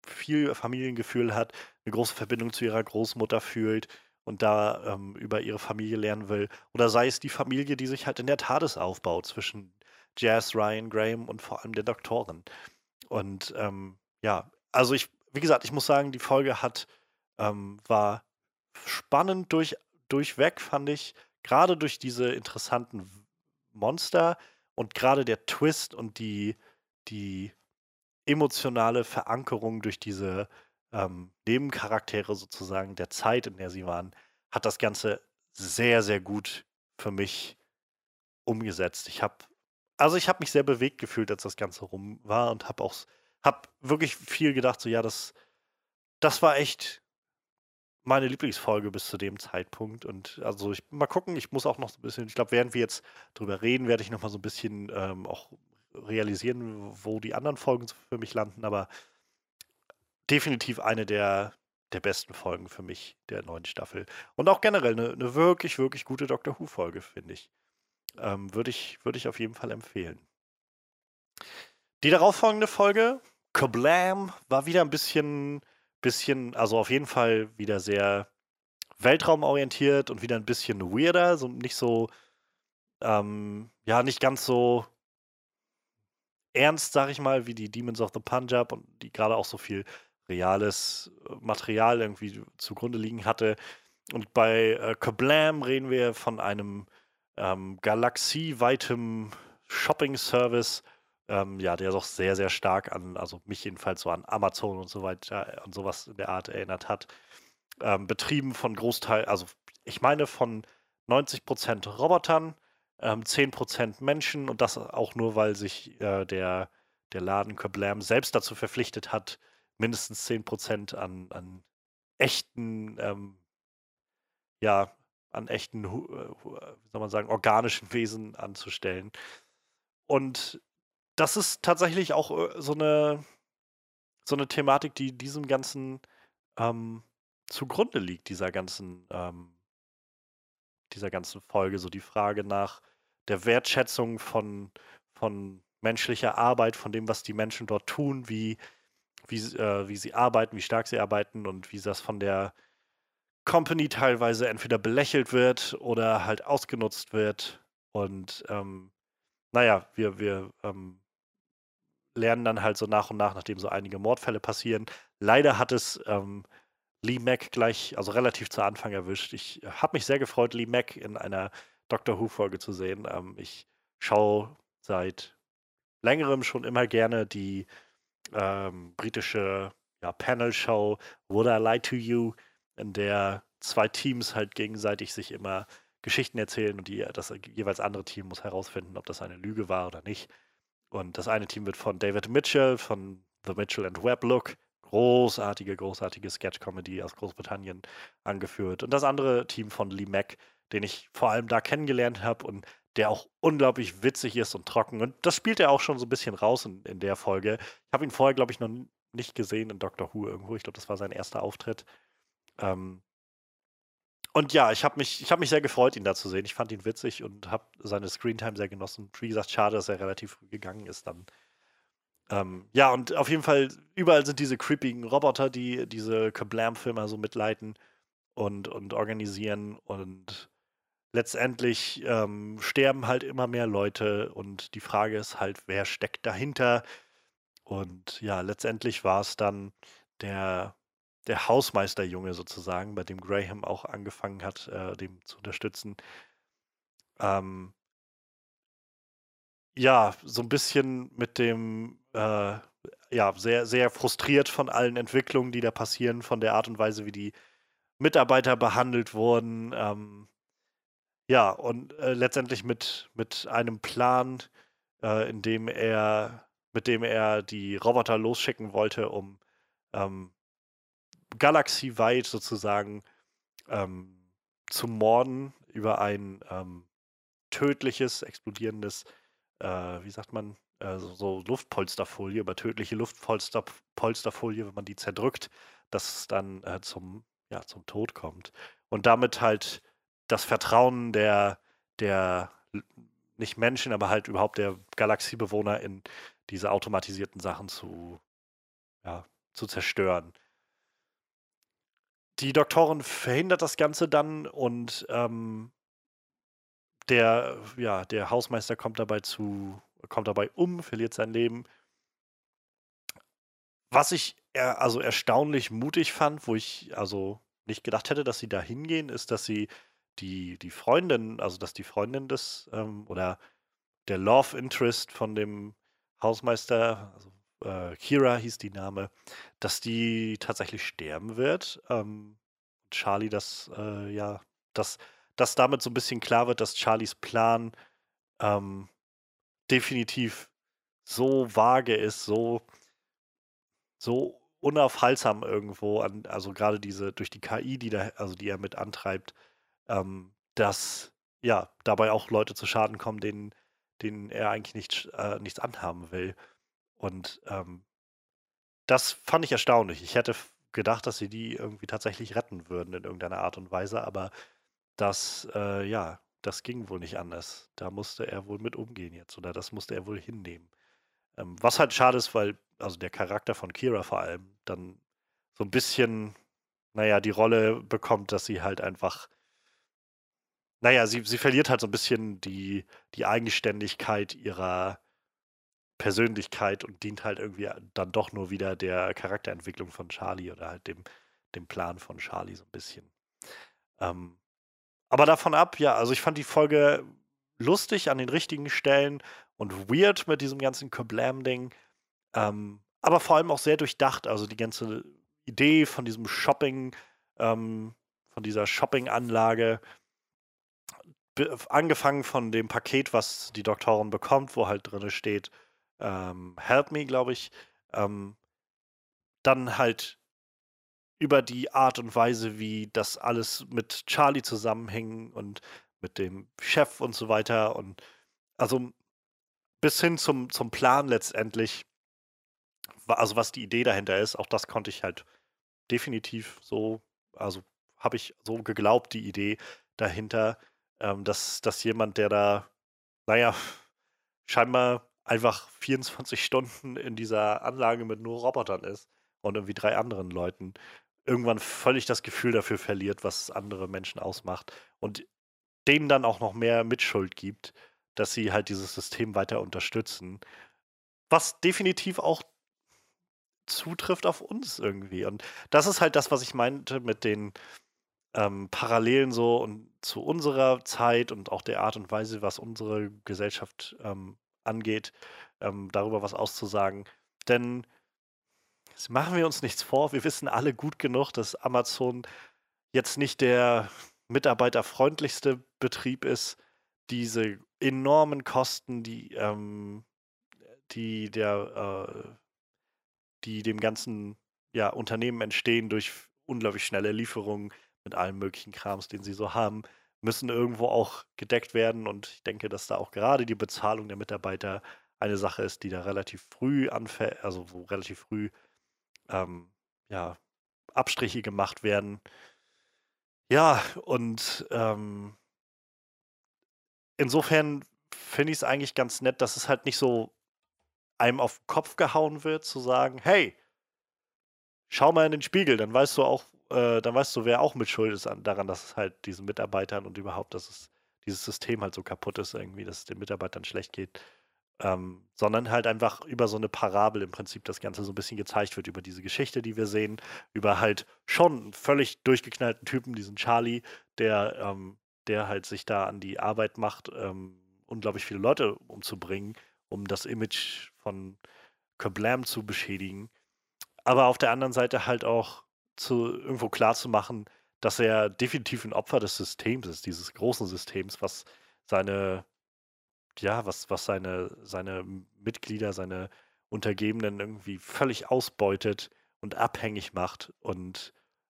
viel Familiengefühl hat, eine große Verbindung zu ihrer Großmutter fühlt und da ähm, über ihre Familie lernen will. Oder sei es die Familie, die sich halt in der TARDIS aufbaut zwischen Jazz, Ryan, Graham und vor allem der Doktorin. Und ähm, ja, also ich, wie gesagt, ich muss sagen, die Folge hat, ähm, war spannend durch, durchweg, fand ich gerade durch diese interessanten Monster und gerade der Twist und die, die emotionale Verankerung durch diese ähm, Nebencharaktere sozusagen der Zeit, in der sie waren, hat das Ganze sehr, sehr gut für mich umgesetzt. Ich habe, also ich habe mich sehr bewegt gefühlt, als das Ganze rum war und habe auch, habe wirklich viel gedacht, so ja, das, das war echt meine Lieblingsfolge bis zu dem Zeitpunkt. Und also ich mal gucken, ich muss auch noch so ein bisschen, ich glaube, während wir jetzt drüber reden, werde ich noch mal so ein bisschen ähm, auch realisieren, wo die anderen Folgen für mich landen. Aber definitiv eine der, der besten Folgen für mich der neuen Staffel. Und auch generell eine, eine wirklich, wirklich gute Doctor Who-Folge, finde ich. Ähm, Würde ich, würd ich auf jeden Fall empfehlen. Die darauffolgende Folge, Kablam, war wieder ein bisschen bisschen, also auf jeden Fall wieder sehr weltraumorientiert und wieder ein bisschen weirder, so nicht so, ähm, ja, nicht ganz so ernst, sag ich mal, wie die Demons of the Punjab und die gerade auch so viel reales äh, Material irgendwie zugrunde liegen hatte. Und bei äh, Kablam reden wir von einem ähm, galaxieweitem Shopping-Service, ähm, ja, der doch sehr, sehr stark an, also mich jedenfalls so an Amazon und so weiter und sowas in der Art erinnert hat. Ähm, betrieben von Großteil, also ich meine von 90% Robotern, ähm, 10% Menschen und das auch nur, weil sich äh, der, der Laden Kablam selbst dazu verpflichtet hat, mindestens 10% an, an echten, ähm, ja, an echten, äh, wie soll man sagen, organischen Wesen anzustellen. Und das ist tatsächlich auch äh, so eine, so eine Thematik, die diesem Ganzen ähm, zugrunde liegt, dieser ganzen, ähm, dieser ganzen Folge. So die Frage nach der Wertschätzung von, von menschlicher Arbeit, von dem, was die Menschen dort tun, wie, wie, äh, wie sie arbeiten, wie stark sie arbeiten und wie das von der Company teilweise entweder belächelt wird oder halt ausgenutzt wird. Und ähm, naja, wir, wir ähm, lernen dann halt so nach und nach, nachdem so einige Mordfälle passieren. Leider hat es ähm, Lee Mack gleich, also relativ zu Anfang erwischt. Ich habe mich sehr gefreut, Lee Mack in einer Doctor Who-Folge zu sehen. Ähm, ich schaue seit längerem schon immer gerne die ähm, britische ja, Panel-Show Would I Lie to You, in der zwei Teams halt gegenseitig sich immer Geschichten erzählen und die, das jeweils andere Team muss herausfinden, ob das eine Lüge war oder nicht. Und das eine Team wird von David Mitchell von The Mitchell and Webb Look, großartige, großartige Sketch-Comedy aus Großbritannien angeführt. Und das andere Team von Lee Mack, den ich vor allem da kennengelernt habe und der auch unglaublich witzig ist und trocken. Und das spielt er auch schon so ein bisschen raus in, in der Folge. Ich habe ihn vorher, glaube ich, noch nicht gesehen in Doctor Who irgendwo. Ich glaube, das war sein erster Auftritt. Ähm und ja, ich habe mich, hab mich sehr gefreut, ihn da zu sehen. Ich fand ihn witzig und habe seine Screentime sehr genossen. Wie gesagt, schade, dass er relativ früh gegangen ist dann. Ähm, ja, und auf jeden Fall, überall sind diese creepigen Roboter, die diese Kablam-Firma so mitleiten und, und organisieren. Und letztendlich ähm, sterben halt immer mehr Leute. Und die Frage ist halt, wer steckt dahinter? Und ja, letztendlich war es dann der, der Hausmeisterjunge sozusagen, bei dem Graham auch angefangen hat, äh, dem zu unterstützen. Ähm, ja, so ein bisschen mit dem, äh, ja, sehr, sehr frustriert von allen Entwicklungen, die da passieren, von der Art und Weise, wie die Mitarbeiter behandelt wurden. Ähm, ja, und äh, letztendlich mit, mit einem Plan, äh, in dem er, mit dem er die Roboter losschicken wollte, um ähm, galaxieweit sozusagen ähm, zu morden über ein ähm, tödliches, explodierendes äh, wie sagt man, äh, so, Luftpolsterfolie, über tödliche Luftpolsterfolie, wenn man die zerdrückt, dass es dann äh, zum, ja, zum Tod kommt. Und damit halt das Vertrauen der, der nicht Menschen, aber halt überhaupt der Galaxiebewohner in diese automatisierten Sachen zu, ja, zu zerstören. Die Doktorin verhindert das Ganze dann und ähm, der, ja, der Hausmeister kommt dabei zu, kommt dabei um, verliert sein Leben. Was ich er, also erstaunlich mutig fand, wo ich also nicht gedacht hätte, dass sie da hingehen, ist, dass sie die, die Freundin, also dass die Freundin des ähm, oder der Love Interest von dem Hausmeister, also äh, Kira hieß die Name, dass die tatsächlich sterben wird. Ähm, Charlie das äh, ja das dass damit so ein bisschen klar wird, dass Charlies Plan ähm, definitiv so vage ist, so, so unaufhaltsam irgendwo, an, also gerade diese durch die KI, die da, also die er mit antreibt, ähm, dass ja dabei auch Leute zu Schaden kommen, denen, denen er eigentlich nicht, äh, nichts anhaben will. Und ähm, das fand ich erstaunlich. Ich hätte gedacht, dass sie die irgendwie tatsächlich retten würden in irgendeiner Art und Weise, aber das, äh, ja, das ging wohl nicht anders. Da musste er wohl mit umgehen jetzt oder das musste er wohl hinnehmen. Ähm, was halt schade ist, weil, also der Charakter von Kira vor allem dann so ein bisschen, naja, die Rolle bekommt, dass sie halt einfach, naja, sie, sie verliert halt so ein bisschen die, die Eigenständigkeit ihrer Persönlichkeit und dient halt irgendwie dann doch nur wieder der Charakterentwicklung von Charlie oder halt dem, dem Plan von Charlie so ein bisschen. Ähm, aber davon ab, ja, also ich fand die Folge lustig an den richtigen Stellen und weird mit diesem ganzen Kablam-Ding. Ähm, aber vor allem auch sehr durchdacht. Also die ganze Idee von diesem Shopping, ähm, von dieser Shopping-Anlage, angefangen von dem Paket, was die Doktorin bekommt, wo halt drin steht, ähm, Help me, glaube ich. Ähm, dann halt über die Art und Weise, wie das alles mit Charlie zusammenhängt und mit dem Chef und so weiter. Und also bis hin zum, zum Plan letztendlich, also was die Idee dahinter ist, auch das konnte ich halt definitiv so, also habe ich so geglaubt, die Idee dahinter, ähm, dass, dass jemand, der da, naja, scheinbar einfach 24 Stunden in dieser Anlage mit nur Robotern ist und irgendwie drei anderen Leuten, irgendwann völlig das Gefühl dafür verliert, was andere Menschen ausmacht und denen dann auch noch mehr Mitschuld gibt, dass sie halt dieses System weiter unterstützen. Was definitiv auch zutrifft auf uns irgendwie. Und das ist halt das, was ich meinte mit den ähm, Parallelen so und zu unserer Zeit und auch der Art und Weise, was unsere Gesellschaft ähm, angeht, ähm, darüber was auszusagen. Denn machen wir uns nichts vor, wir wissen alle gut genug, dass Amazon jetzt nicht der mitarbeiterfreundlichste Betrieb ist. Diese enormen Kosten, die, ähm, die der, äh, die dem ganzen ja, Unternehmen entstehen durch unglaublich schnelle Lieferungen mit allem möglichen Krams, den sie so haben, müssen irgendwo auch gedeckt werden. Und ich denke, dass da auch gerade die Bezahlung der Mitarbeiter eine Sache ist, die da relativ früh anfällt, also wo relativ früh ähm, ja, Abstriche gemacht werden. Ja, und ähm, insofern finde ich es eigentlich ganz nett, dass es halt nicht so einem auf den Kopf gehauen wird, zu sagen, hey, schau mal in den Spiegel, dann weißt du auch, äh, dann weißt du, wer auch mit Schuld ist an, daran, dass es halt diesen Mitarbeitern und überhaupt, dass es dieses System halt so kaputt ist, irgendwie, dass es den Mitarbeitern schlecht geht. Ähm, sondern halt einfach über so eine Parabel im Prinzip das Ganze so ein bisschen gezeigt wird, über diese Geschichte, die wir sehen, über halt schon völlig durchgeknallten Typen, diesen Charlie, der, ähm, der halt sich da an die Arbeit macht, ähm, unglaublich viele Leute umzubringen, um das Image von Kablam zu beschädigen. Aber auf der anderen Seite halt auch zu irgendwo klar zu machen, dass er definitiv ein Opfer des Systems ist, dieses großen Systems, was seine ja, was, was seine, seine Mitglieder, seine Untergebenen irgendwie völlig ausbeutet und abhängig macht. Und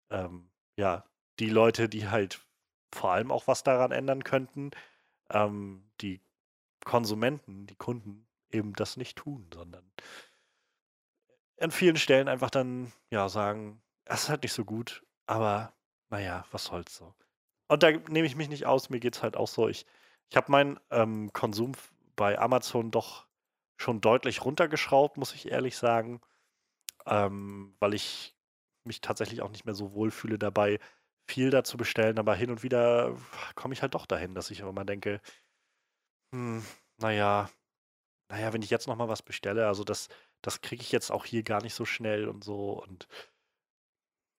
ähm, ja, die Leute, die halt vor allem auch was daran ändern könnten, ähm, die Konsumenten, die Kunden eben das nicht tun, sondern an vielen Stellen einfach dann ja sagen, es ist halt nicht so gut, aber naja, was soll's so. Und da nehme ich mich nicht aus, mir geht es halt auch so, ich ich habe meinen ähm, Konsum bei Amazon doch schon deutlich runtergeschraubt, muss ich ehrlich sagen, ähm, weil ich mich tatsächlich auch nicht mehr so wohl fühle dabei, viel da zu bestellen. Aber hin und wieder komme ich halt doch dahin, dass ich immer denke, hm, naja, naja, wenn ich jetzt nochmal was bestelle, also das, das kriege ich jetzt auch hier gar nicht so schnell und so. Und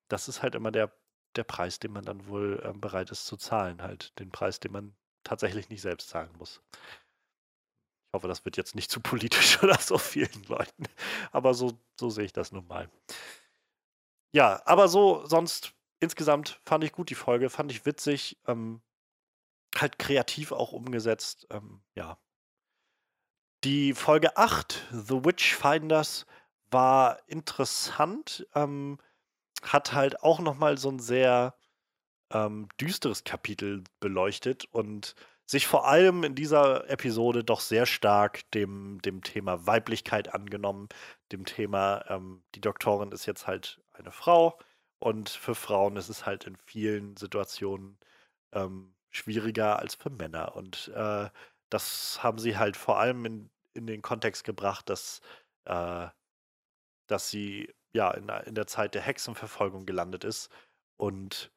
das ist halt immer der, der Preis, den man dann wohl ähm, bereit ist zu zahlen, halt den Preis, den man tatsächlich nicht selbst zahlen muss. Ich hoffe, das wird jetzt nicht zu politisch oder so vielen Leuten. Aber so, so sehe ich das nun mal. Ja, aber so sonst insgesamt fand ich gut die Folge, fand ich witzig, ähm, halt kreativ auch umgesetzt. Ähm, ja. Die Folge 8, The Witchfinders, war interessant. Ähm, hat halt auch nochmal so ein sehr ähm, düsteres Kapitel beleuchtet und sich vor allem in dieser Episode doch sehr stark dem, dem Thema Weiblichkeit angenommen, dem Thema, ähm, die Doktorin ist jetzt halt eine Frau und für Frauen ist es halt in vielen Situationen ähm, schwieriger als für Männer. Und äh, das haben sie halt vor allem in, in den Kontext gebracht, dass, äh, dass sie ja in, in der Zeit der Hexenverfolgung gelandet ist und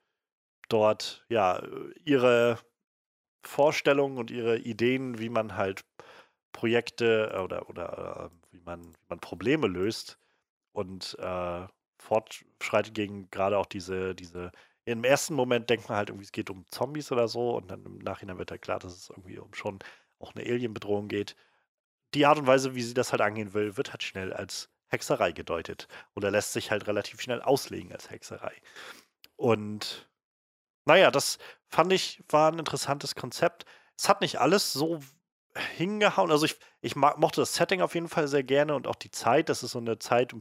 dort ja ihre Vorstellungen und ihre Ideen, wie man halt Projekte äh, oder, oder äh, wie, man, wie man Probleme löst und äh, fortschreitet gegen gerade auch diese, diese, im ersten Moment denkt man halt irgendwie, es geht um Zombies oder so und dann im Nachhinein wird halt klar, dass es irgendwie um schon auch eine Alienbedrohung geht. Die Art und Weise, wie sie das halt angehen will, wird halt schnell als Hexerei gedeutet oder lässt sich halt relativ schnell auslegen als Hexerei. Und naja, das fand ich, war ein interessantes Konzept. Es hat nicht alles so hingehauen. Also ich, ich mag, mochte das Setting auf jeden Fall sehr gerne und auch die Zeit. Das ist so eine Zeit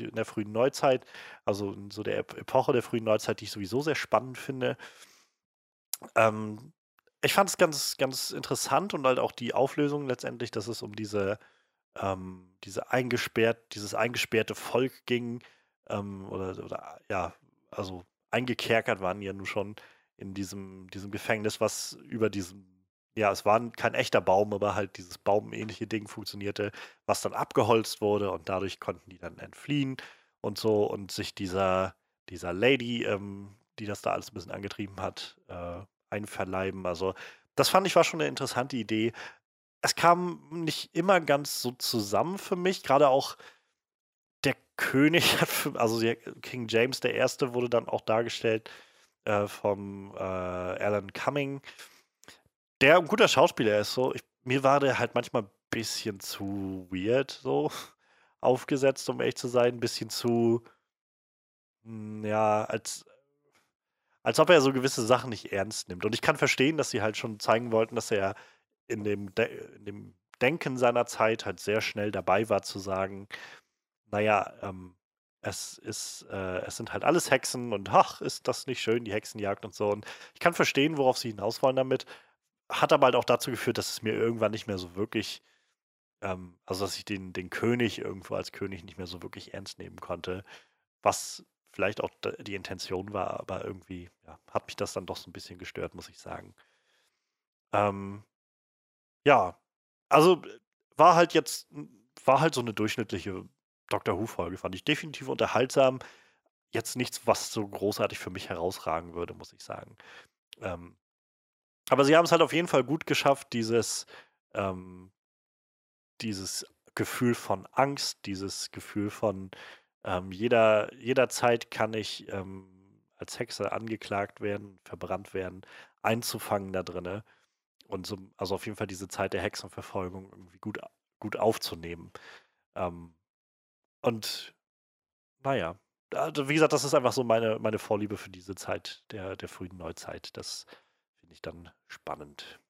in der frühen Neuzeit, also in so der Epoche der frühen Neuzeit, die ich sowieso sehr spannend finde. Ähm, ich fand es ganz, ganz interessant und halt auch die Auflösung letztendlich, dass es um diese, ähm, diese eingesperrt, dieses eingesperrte Volk ging. Ähm, oder, oder ja, also eingekerkert waren ja nun schon in diesem, diesem Gefängnis, was über diesem, ja, es war kein echter Baum, aber halt dieses baumähnliche Ding funktionierte, was dann abgeholzt wurde und dadurch konnten die dann entfliehen und so und sich dieser, dieser Lady, ähm, die das da alles ein bisschen angetrieben hat, äh, einverleiben. Also das fand ich war schon eine interessante Idee. Es kam nicht immer ganz so zusammen für mich, gerade auch König, also King James I. wurde dann auch dargestellt äh, vom äh, Alan Cumming, der ein guter Schauspieler ist. So. Ich, mir war der halt manchmal ein bisschen zu weird so aufgesetzt, um ehrlich zu sein. Ein bisschen zu, hm, ja, als, als ob er so gewisse Sachen nicht ernst nimmt. Und ich kann verstehen, dass sie halt schon zeigen wollten, dass er in dem, De in dem Denken seiner Zeit halt sehr schnell dabei war zu sagen, naja, ähm, es ist, äh, es sind halt alles Hexen und ach, ist das nicht schön, die Hexenjagd und so. Und ich kann verstehen, worauf sie hinaus wollen damit. Hat aber halt auch dazu geführt, dass es mir irgendwann nicht mehr so wirklich, ähm, also dass ich den, den König irgendwo als König nicht mehr so wirklich ernst nehmen konnte. Was vielleicht auch die Intention war, aber irgendwie ja, hat mich das dann doch so ein bisschen gestört, muss ich sagen. Ähm, ja, also war halt jetzt, war halt so eine durchschnittliche Doctor Who-Folge, fand ich definitiv unterhaltsam. Jetzt nichts, was so großartig für mich herausragen würde, muss ich sagen. Ähm, aber sie haben es halt auf jeden Fall gut geschafft, dieses, ähm, dieses Gefühl von Angst, dieses Gefühl von ähm, jeder, jederzeit kann ich ähm, als Hexe angeklagt werden, verbrannt werden, einzufangen da drinne und so, also auf jeden Fall diese Zeit der Hexenverfolgung irgendwie gut, gut aufzunehmen. Ähm, und naja, also wie gesagt, das ist einfach so meine, meine Vorliebe für diese Zeit der, der frühen Neuzeit. Das finde ich dann spannend.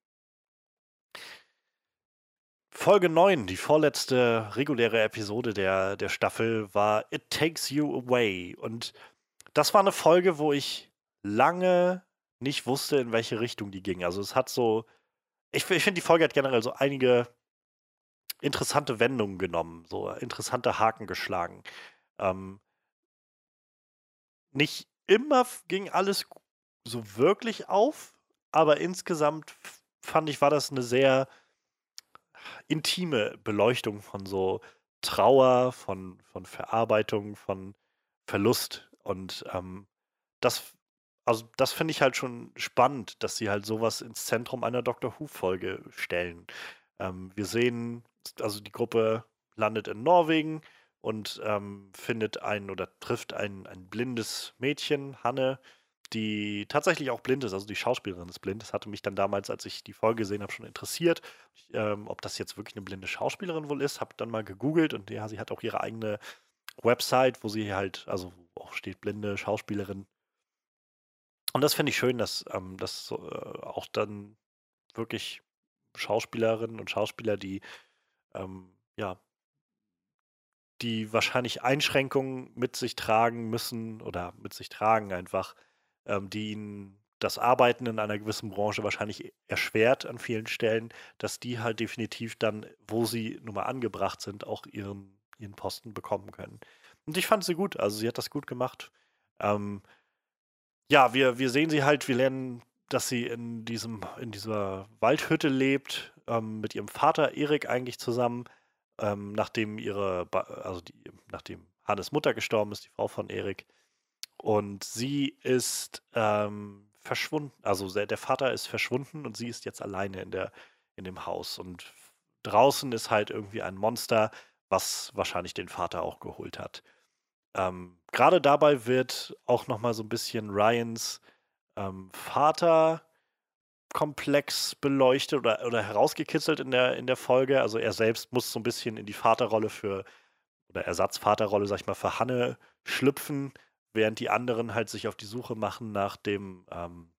Folge 9, die vorletzte reguläre Episode der, der Staffel, war It Takes You Away. Und das war eine Folge, wo ich lange nicht wusste, in welche Richtung die ging. Also es hat so ich, ich finde, die Folge hat generell so einige interessante Wendungen genommen, so interessante Haken geschlagen. Ähm, nicht immer ging alles so wirklich auf, aber insgesamt fand ich, war das eine sehr intime Beleuchtung von so Trauer, von, von Verarbeitung, von Verlust. Und ähm, das also das finde ich halt schon spannend, dass sie halt sowas ins Zentrum einer Doctor Who-Folge stellen. Ähm, wir sehen, also die Gruppe landet in Norwegen und ähm, findet ein oder trifft ein, ein blindes Mädchen, Hanne, die tatsächlich auch blind ist, also die Schauspielerin ist blind. Das hatte mich dann damals, als ich die Folge gesehen habe, schon interessiert, ähm, ob das jetzt wirklich eine blinde Schauspielerin wohl ist. Habe dann mal gegoogelt und ja, sie hat auch ihre eigene Website, wo sie halt, also auch steht blinde Schauspielerin und das finde ich schön, dass, ähm, dass äh, auch dann wirklich Schauspielerinnen und Schauspieler, die ähm, ja, die wahrscheinlich Einschränkungen mit sich tragen müssen oder mit sich tragen einfach, ähm, die ihnen das Arbeiten in einer gewissen Branche wahrscheinlich erschwert an vielen Stellen, dass die halt definitiv dann, wo sie nun mal angebracht sind, auch ihren, ihren Posten bekommen können. Und ich fand sie gut, also sie hat das gut gemacht. Ähm, ja, wir, wir sehen sie halt, wir lernen, dass sie in diesem, in dieser Waldhütte lebt, ähm, mit ihrem Vater Erik eigentlich zusammen, ähm, nachdem ihre, also die, nachdem Hannes Mutter gestorben ist, die Frau von Erik. Und sie ist ähm, verschwunden, also der Vater ist verschwunden und sie ist jetzt alleine in der, in dem Haus. Und draußen ist halt irgendwie ein Monster, was wahrscheinlich den Vater auch geholt hat. Ähm, Gerade dabei wird auch noch mal so ein bisschen Ryans ähm, Vaterkomplex beleuchtet oder, oder herausgekitzelt in der, in der Folge. Also er selbst muss so ein bisschen in die Vaterrolle für, oder Ersatzvaterrolle, sag ich mal, für Hanne schlüpfen, während die anderen halt sich auf die Suche machen nach dem, ähm,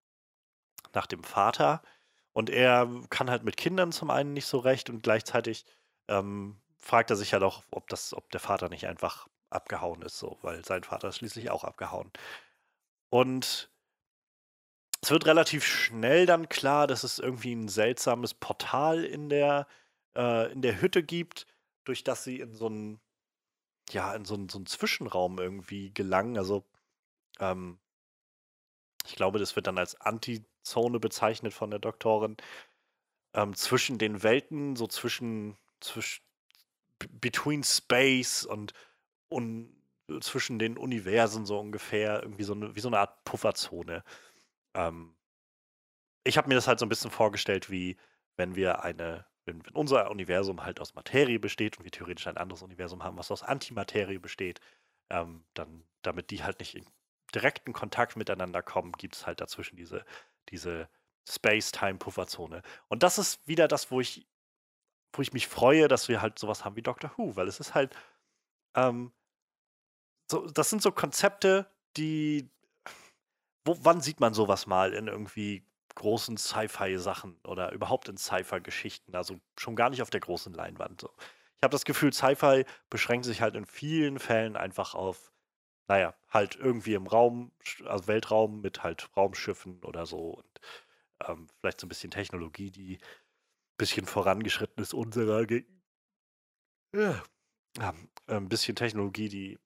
nach dem Vater. Und er kann halt mit Kindern zum einen nicht so recht und gleichzeitig ähm, fragt er sich halt auch, ob das, ob der Vater nicht einfach abgehauen ist, so, weil sein Vater ist schließlich auch abgehauen. Und es wird relativ schnell dann klar, dass es irgendwie ein seltsames Portal in der, äh, in der Hütte gibt, durch das sie in so einen, ja, in so einen, so einen Zwischenraum irgendwie gelangen. Also, ähm, ich glaube, das wird dann als Antizone bezeichnet von der Doktorin. Ähm, zwischen den Welten, so zwischen, zwischen between Space und un, zwischen den Universen so ungefähr, irgendwie so eine, wie so eine Art Pufferzone. Ähm, ich habe mir das halt so ein bisschen vorgestellt, wie wenn wir eine, wenn, wenn, unser Universum halt aus Materie besteht und wir theoretisch ein anderes Universum haben, was aus Antimaterie besteht, ähm, dann, damit die halt nicht in direkten Kontakt miteinander kommen, gibt es halt dazwischen diese, diese Space-Time-Pufferzone. Und das ist wieder das, wo ich, wo ich mich freue, dass wir halt sowas haben wie Doctor Who, weil es ist halt, ähm, so, das sind so Konzepte, die, wo, wann sieht man sowas mal in irgendwie großen Sci-Fi-Sachen oder überhaupt in Sci-Fi-Geschichten, also schon gar nicht auf der großen Leinwand. So. Ich habe das Gefühl, Sci-Fi beschränkt sich halt in vielen Fällen einfach auf, naja, halt irgendwie im Raum, also Weltraum mit halt Raumschiffen oder so und ähm, vielleicht so ein bisschen Technologie, die ein bisschen vorangeschritten ist unserer Ge ja, ein bisschen Technologie, die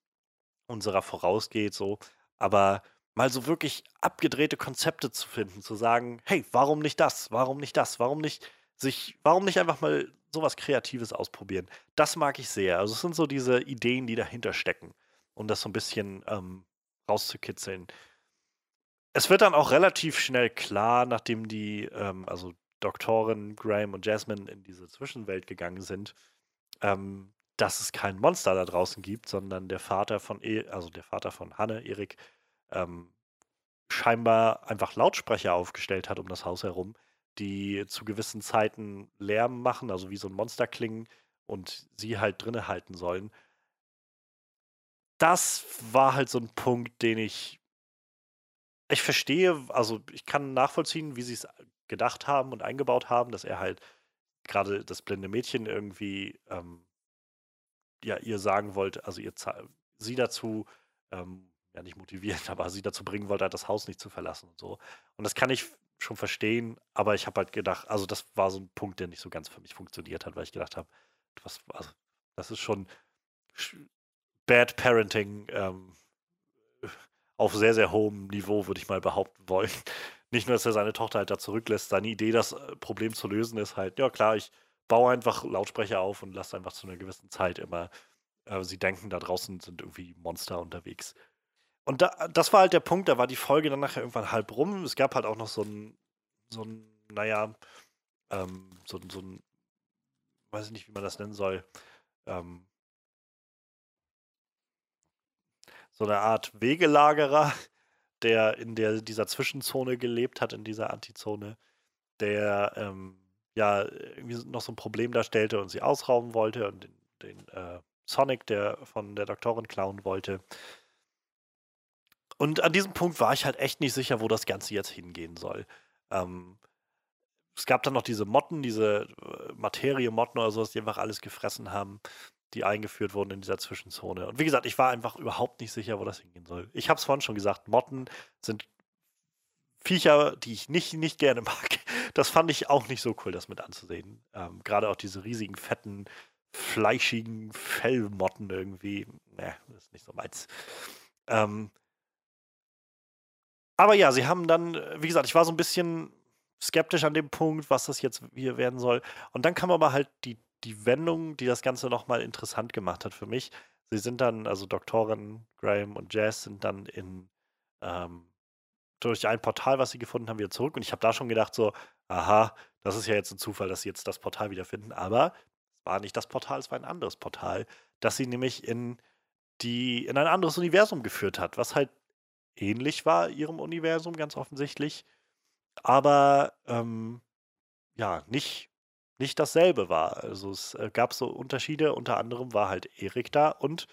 unserer vorausgeht, so. Aber mal so wirklich abgedrehte Konzepte zu finden, zu sagen, hey, warum nicht das? Warum nicht das? Warum nicht sich, warum nicht einfach mal sowas Kreatives ausprobieren? Das mag ich sehr. Also es sind so diese Ideen, die dahinter stecken, um das so ein bisschen ähm, rauszukitzeln. Es wird dann auch relativ schnell klar, nachdem die, ähm, also Doktorin Graham und Jasmine in diese Zwischenwelt gegangen sind, ähm, dass es kein Monster da draußen gibt, sondern der Vater von, e also der Vater von Hanne, Erik, ähm, scheinbar einfach Lautsprecher aufgestellt hat um das Haus herum, die zu gewissen Zeiten Lärm machen, also wie so ein Monster klingen und sie halt drinne halten sollen. Das war halt so ein Punkt, den ich ich verstehe, also ich kann nachvollziehen, wie sie es gedacht haben und eingebaut haben, dass er halt gerade das blinde Mädchen irgendwie ähm, ja ihr sagen wollte, also ihr sie dazu ähm, ja nicht motivieren, aber sie dazu bringen wollte, halt das Haus nicht zu verlassen und so. Und das kann ich schon verstehen, aber ich habe halt gedacht, also das war so ein Punkt, der nicht so ganz für mich funktioniert hat, weil ich gedacht habe, was, also das ist schon Bad Parenting ähm, auf sehr, sehr hohem Niveau, würde ich mal behaupten wollen. Nicht nur, dass er seine Tochter halt da zurücklässt, seine Idee, das äh, Problem zu lösen, ist halt, ja klar, ich baue einfach Lautsprecher auf und lasse einfach zu einer gewissen Zeit immer, äh, sie denken, da draußen sind irgendwie Monster unterwegs. Und da, das war halt der Punkt, da war die Folge dann nachher irgendwann halb rum. Es gab halt auch noch so ein, so ein, naja, ähm, so, so ein, weiß ich nicht, wie man das nennen soll, ähm, so eine Art Wegelagerer, der in der, dieser Zwischenzone gelebt hat, in dieser Antizone, der ähm, ja irgendwie noch so ein Problem darstellte und sie ausrauben wollte und den, den äh, Sonic, der von der Doktorin klauen wollte. Und an diesem Punkt war ich halt echt nicht sicher, wo das Ganze jetzt hingehen soll. Ähm, es gab dann noch diese Motten, diese äh, Materie-Motten oder sowas, die einfach alles gefressen haben, die eingeführt wurden in dieser Zwischenzone. Und wie gesagt, ich war einfach überhaupt nicht sicher, wo das hingehen soll. Ich habe es vorhin schon gesagt, Motten sind Viecher, die ich nicht, nicht gerne mag. Das fand ich auch nicht so cool, das mit anzusehen. Ähm, Gerade auch diese riesigen, fetten, fleischigen Fellmotten irgendwie. Ne, das ist nicht so meins. Ähm, aber ja, sie haben dann, äh, wie gesagt, ich war so ein bisschen skeptisch an dem Punkt, was das jetzt hier werden soll. Und dann kam aber halt die, die Wendung, die das Ganze nochmal interessant gemacht hat für mich. Sie sind dann, also Doktorin Graham und Jazz sind dann in ähm, durch ein Portal, was sie gefunden haben, wieder zurück. Und ich habe da schon gedacht, so, aha, das ist ja jetzt ein Zufall, dass sie jetzt das Portal wiederfinden. Aber es war nicht das Portal, es war ein anderes Portal, das sie nämlich in die, in ein anderes Universum geführt hat, was halt ähnlich war ihrem Universum, ganz offensichtlich, aber ähm, ja, nicht, nicht dasselbe war. Also es äh, gab so Unterschiede, unter anderem war halt Erik da und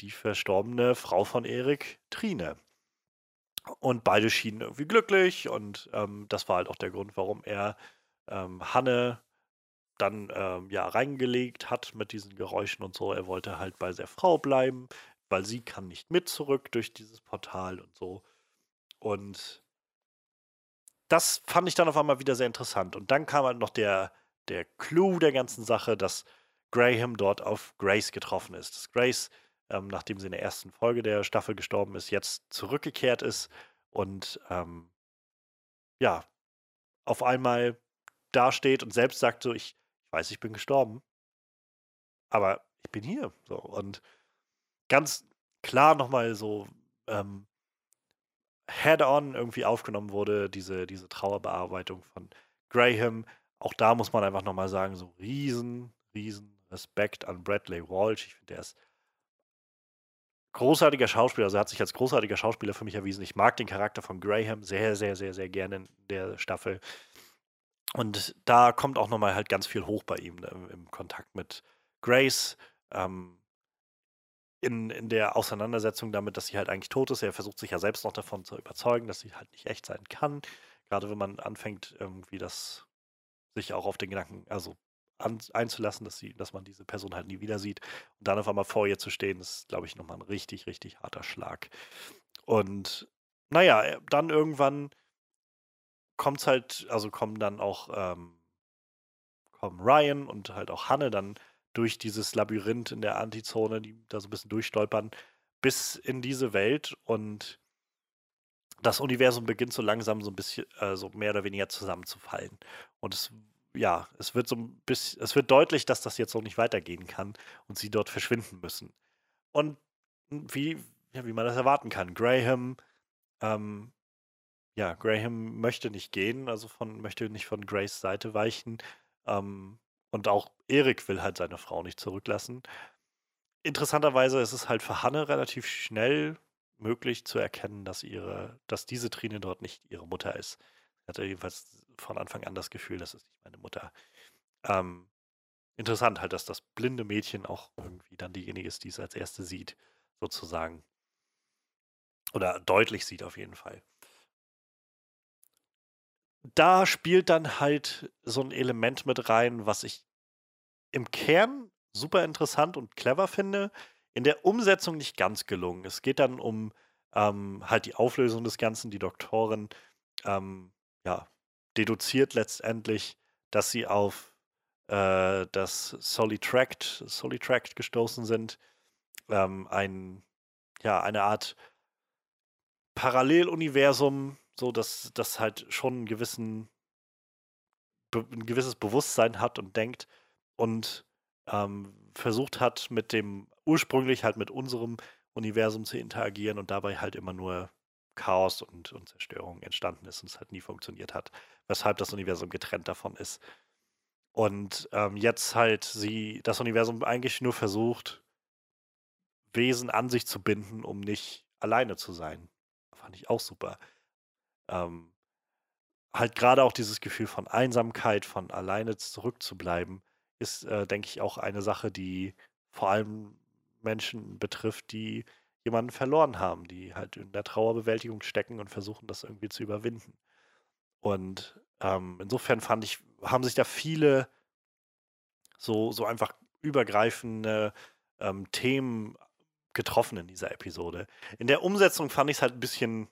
die verstorbene Frau von Erik, Trine. Und beide schienen irgendwie glücklich und ähm, das war halt auch der Grund, warum er ähm, Hanne dann ähm, ja reingelegt hat mit diesen Geräuschen und so. Er wollte halt bei der Frau bleiben weil sie kann nicht mit zurück durch dieses Portal und so. Und das fand ich dann auf einmal wieder sehr interessant. Und dann kam halt noch der, der Clou der ganzen Sache, dass Graham dort auf Grace getroffen ist. Dass Grace, ähm, nachdem sie in der ersten Folge der Staffel gestorben ist, jetzt zurückgekehrt ist und ähm, ja, auf einmal dasteht und selbst sagt so, ich, ich weiß, ich bin gestorben, aber ich bin hier. So. Und ganz klar nochmal so ähm, head-on irgendwie aufgenommen wurde, diese, diese Trauerbearbeitung von Graham. Auch da muss man einfach nochmal sagen, so riesen, riesen Respekt an Bradley Walsh. Ich finde, der ist großartiger Schauspieler, also er hat sich als großartiger Schauspieler für mich erwiesen. Ich mag den Charakter von Graham sehr, sehr, sehr, sehr gerne in der Staffel. Und da kommt auch nochmal halt ganz viel hoch bei ihm ne, im Kontakt mit Grace. Ähm, in, in der Auseinandersetzung damit, dass sie halt eigentlich tot ist. Er versucht sich ja selbst noch davon zu überzeugen, dass sie halt nicht echt sein kann. Gerade wenn man anfängt, irgendwie das sich auch auf den Gedanken, also an, einzulassen, dass sie, dass man diese Person halt nie wieder sieht. Und dann auf einmal vor ihr zu stehen, ist, glaube ich, nochmal ein richtig, richtig harter Schlag. Und naja, äh, dann irgendwann kommt es halt, also kommen dann auch, ähm, kommen Ryan und halt auch Hanne dann durch dieses Labyrinth in der Antizone, die da so ein bisschen durchstolpern, bis in diese Welt und das Universum beginnt so langsam so ein bisschen, äh, so mehr oder weniger zusammenzufallen. Und es, ja, es wird so ein bisschen, es wird deutlich, dass das jetzt so nicht weitergehen kann und sie dort verschwinden müssen. Und wie, ja, wie man das erwarten kann, Graham, ähm, ja, Graham möchte nicht gehen, also von, möchte nicht von Grace Seite weichen. Ähm, und auch Erik will halt seine Frau nicht zurücklassen. Interessanterweise ist es halt für Hanne relativ schnell möglich zu erkennen, dass ihre, dass diese Trine dort nicht ihre Mutter ist. Sie hatte jedenfalls von Anfang an das Gefühl, das ist nicht meine Mutter. Ähm, interessant halt, dass das blinde Mädchen auch irgendwie dann diejenige ist, die es als erste sieht, sozusagen. Oder deutlich sieht auf jeden Fall da spielt dann halt so ein Element mit rein, was ich im Kern super interessant und clever finde, in der Umsetzung nicht ganz gelungen. Es geht dann um ähm, halt die Auflösung des Ganzen. Die Doktorin ähm, ja, deduziert letztendlich, dass sie auf äh, das Solitract, Solitract gestoßen sind. Ähm, ein, ja, eine Art Paralleluniversum, so dass das halt schon einen gewissen, ein gewisses Bewusstsein hat und denkt und ähm, versucht hat, mit dem ursprünglich halt mit unserem Universum zu interagieren und dabei halt immer nur Chaos und, und Zerstörung entstanden ist und es halt nie funktioniert hat, weshalb das Universum getrennt davon ist. Und ähm, jetzt halt sie das Universum eigentlich nur versucht, Wesen an sich zu binden, um nicht alleine zu sein. Fand ich auch super. Ähm, halt gerade auch dieses Gefühl von Einsamkeit, von alleine zurückzubleiben, ist, äh, denke ich, auch eine Sache, die vor allem Menschen betrifft, die jemanden verloren haben, die halt in der Trauerbewältigung stecken und versuchen, das irgendwie zu überwinden. Und ähm, insofern fand ich, haben sich da viele so, so einfach übergreifende ähm, Themen getroffen in dieser Episode. In der Umsetzung fand ich es halt ein bisschen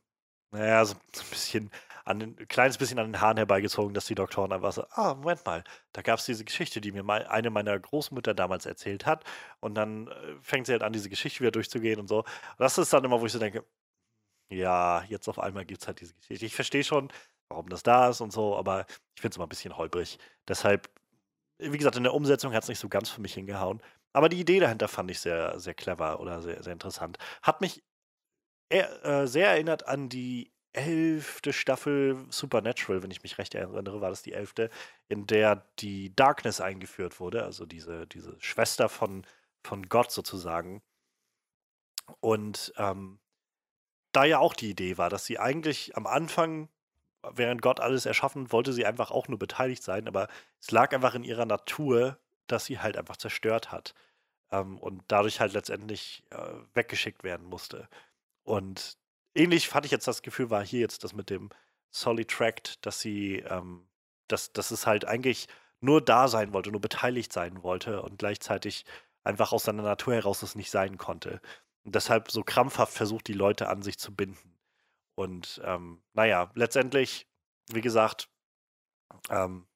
naja, so, ein bisschen an den, ein kleines bisschen an den Haaren herbeigezogen, dass die Doktoren einfach so, ah, Moment mal, da gab es diese Geschichte, die mir mal eine meiner Großmütter damals erzählt hat. Und dann äh, fängt sie halt an, diese Geschichte wieder durchzugehen und so. Und das ist dann immer, wo ich so denke, ja, jetzt auf einmal gibt es halt diese Geschichte. Ich verstehe schon, warum das da ist und so, aber ich finde es immer ein bisschen holprig. Deshalb, wie gesagt, in der Umsetzung hat es nicht so ganz für mich hingehauen. Aber die Idee dahinter fand ich sehr, sehr clever oder sehr, sehr interessant. Hat mich er, äh, sehr erinnert an die elfte Staffel Supernatural, wenn ich mich recht erinnere, war das die elfte, in der die Darkness eingeführt wurde, also diese, diese Schwester von, von Gott sozusagen. Und ähm, da ja auch die Idee war, dass sie eigentlich am Anfang, während Gott alles erschaffen, wollte sie einfach auch nur beteiligt sein, aber es lag einfach in ihrer Natur, dass sie halt einfach zerstört hat ähm, und dadurch halt letztendlich äh, weggeschickt werden musste. Und ähnlich fand ich jetzt das Gefühl, war hier jetzt das mit dem Solid Tract, dass sie, ähm, dass, dass es halt eigentlich nur da sein wollte, nur beteiligt sein wollte und gleichzeitig einfach aus seiner Natur heraus es nicht sein konnte. Und deshalb so krampfhaft versucht, die Leute an sich zu binden. Und ähm, naja, letztendlich, wie gesagt, ähm,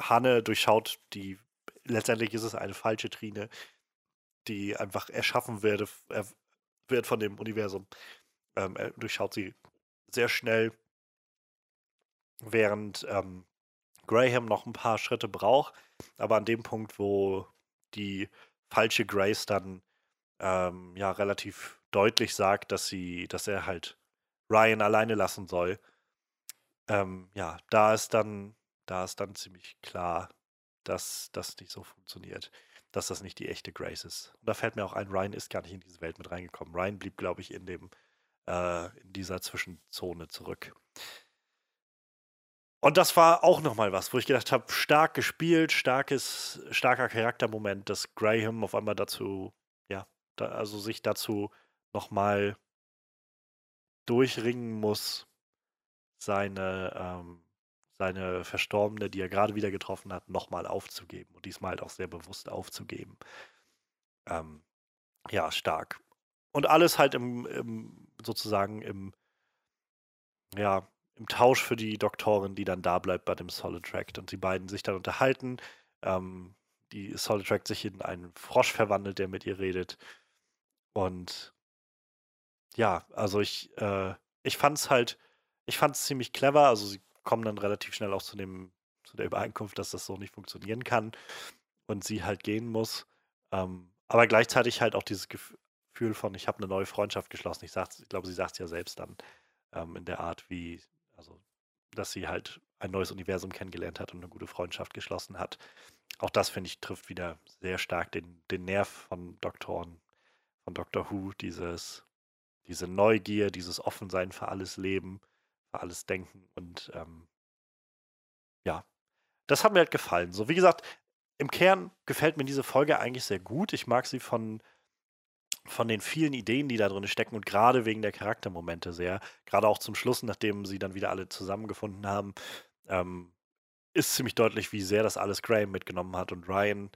Hanne durchschaut die, letztendlich ist es eine falsche Trine, die einfach erschaffen werde, er, wird von dem Universum. Ähm, er durchschaut sie sehr schnell, während ähm, Graham noch ein paar Schritte braucht. Aber an dem Punkt, wo die falsche Grace dann ähm, ja relativ deutlich sagt, dass sie, dass er halt Ryan alleine lassen soll, ähm, ja, da ist dann, da ist dann ziemlich klar, dass das nicht so funktioniert. dass das nicht die echte Grace ist. Und da fällt mir auch ein, Ryan ist gar nicht in diese Welt mit reingekommen. Ryan blieb, glaube ich, in dem, äh, in dieser Zwischenzone zurück. Und das war auch nochmal was, wo ich gedacht habe, stark gespielt, starkes, starker Charaktermoment, dass Graham auf einmal dazu, ja, da, also sich dazu nochmal durchringen muss, seine, ähm, seine Verstorbene, die er gerade wieder getroffen hat, nochmal aufzugeben und diesmal halt auch sehr bewusst aufzugeben. Ähm, ja, stark. Und alles halt im, im sozusagen im, ja, im Tausch für die Doktorin, die dann da bleibt bei dem Solid Tract und die beiden sich dann unterhalten. Ähm, die Solid Tract sich in einen Frosch verwandelt, der mit ihr redet. Und ja, also ich, äh, ich fand es halt, ich fand es ziemlich clever. Also sie kommen dann relativ schnell auch zu dem, zu der Übereinkunft, dass das so nicht funktionieren kann und sie halt gehen muss. Ähm, aber gleichzeitig halt auch dieses Gefühl von, ich habe eine neue Freundschaft geschlossen. Ich, ich glaube, sie sagt es ja selbst dann ähm, in der Art, wie, also, dass sie halt ein neues Universum kennengelernt hat und eine gute Freundschaft geschlossen hat. Auch das, finde ich, trifft wieder sehr stark den, den Nerv von Doktoren, von Doctor Who, dieses, diese Neugier, dieses Offensein für alles Leben, für alles Denken und ähm, ja, das hat mir halt gefallen. So, wie gesagt, im Kern gefällt mir diese Folge eigentlich sehr gut. Ich mag sie von, von den vielen Ideen, die da drin stecken und gerade wegen der Charaktermomente sehr. Gerade auch zum Schluss, nachdem sie dann wieder alle zusammengefunden haben, ähm, ist ziemlich deutlich, wie sehr das alles Graham mitgenommen hat und Ryan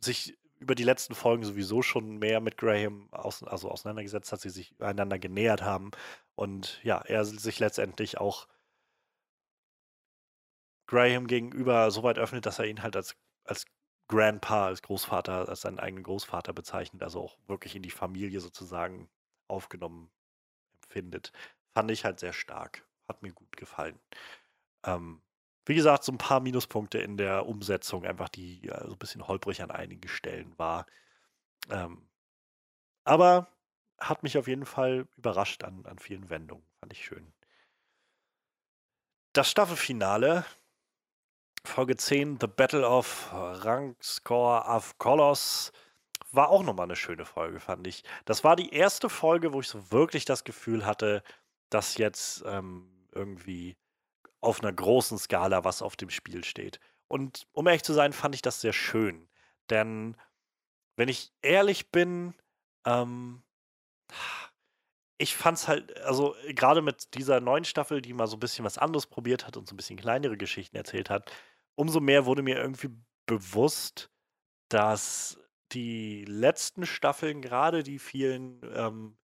sich über die letzten Folgen sowieso schon mehr mit Graham aus, also auseinandergesetzt hat, sie sich einander genähert haben und ja, er sich letztendlich auch Graham gegenüber so weit öffnet, dass er ihn halt als, als Grandpa, als Großvater, als seinen eigenen Großvater bezeichnet, also auch wirklich in die Familie sozusagen aufgenommen empfindet. Fand ich halt sehr stark. Hat mir gut gefallen. Ähm, wie gesagt, so ein paar Minuspunkte in der Umsetzung, einfach die ja, so ein bisschen holprig an einigen Stellen war. Ähm, aber hat mich auf jeden Fall überrascht an, an vielen Wendungen. Fand ich schön. Das Staffelfinale Folge 10, The Battle of Rangscore of Kolos, war auch nochmal eine schöne Folge, fand ich. Das war die erste Folge, wo ich so wirklich das Gefühl hatte, dass jetzt ähm, irgendwie auf einer großen Skala was auf dem Spiel steht. Und um ehrlich zu sein, fand ich das sehr schön. Denn wenn ich ehrlich bin, ähm, ich fand's halt, also gerade mit dieser neuen Staffel, die mal so ein bisschen was anderes probiert hat und so ein bisschen kleinere Geschichten erzählt hat, umso mehr wurde mir irgendwie bewusst, dass die letzten Staffeln, gerade die vielen, ähm,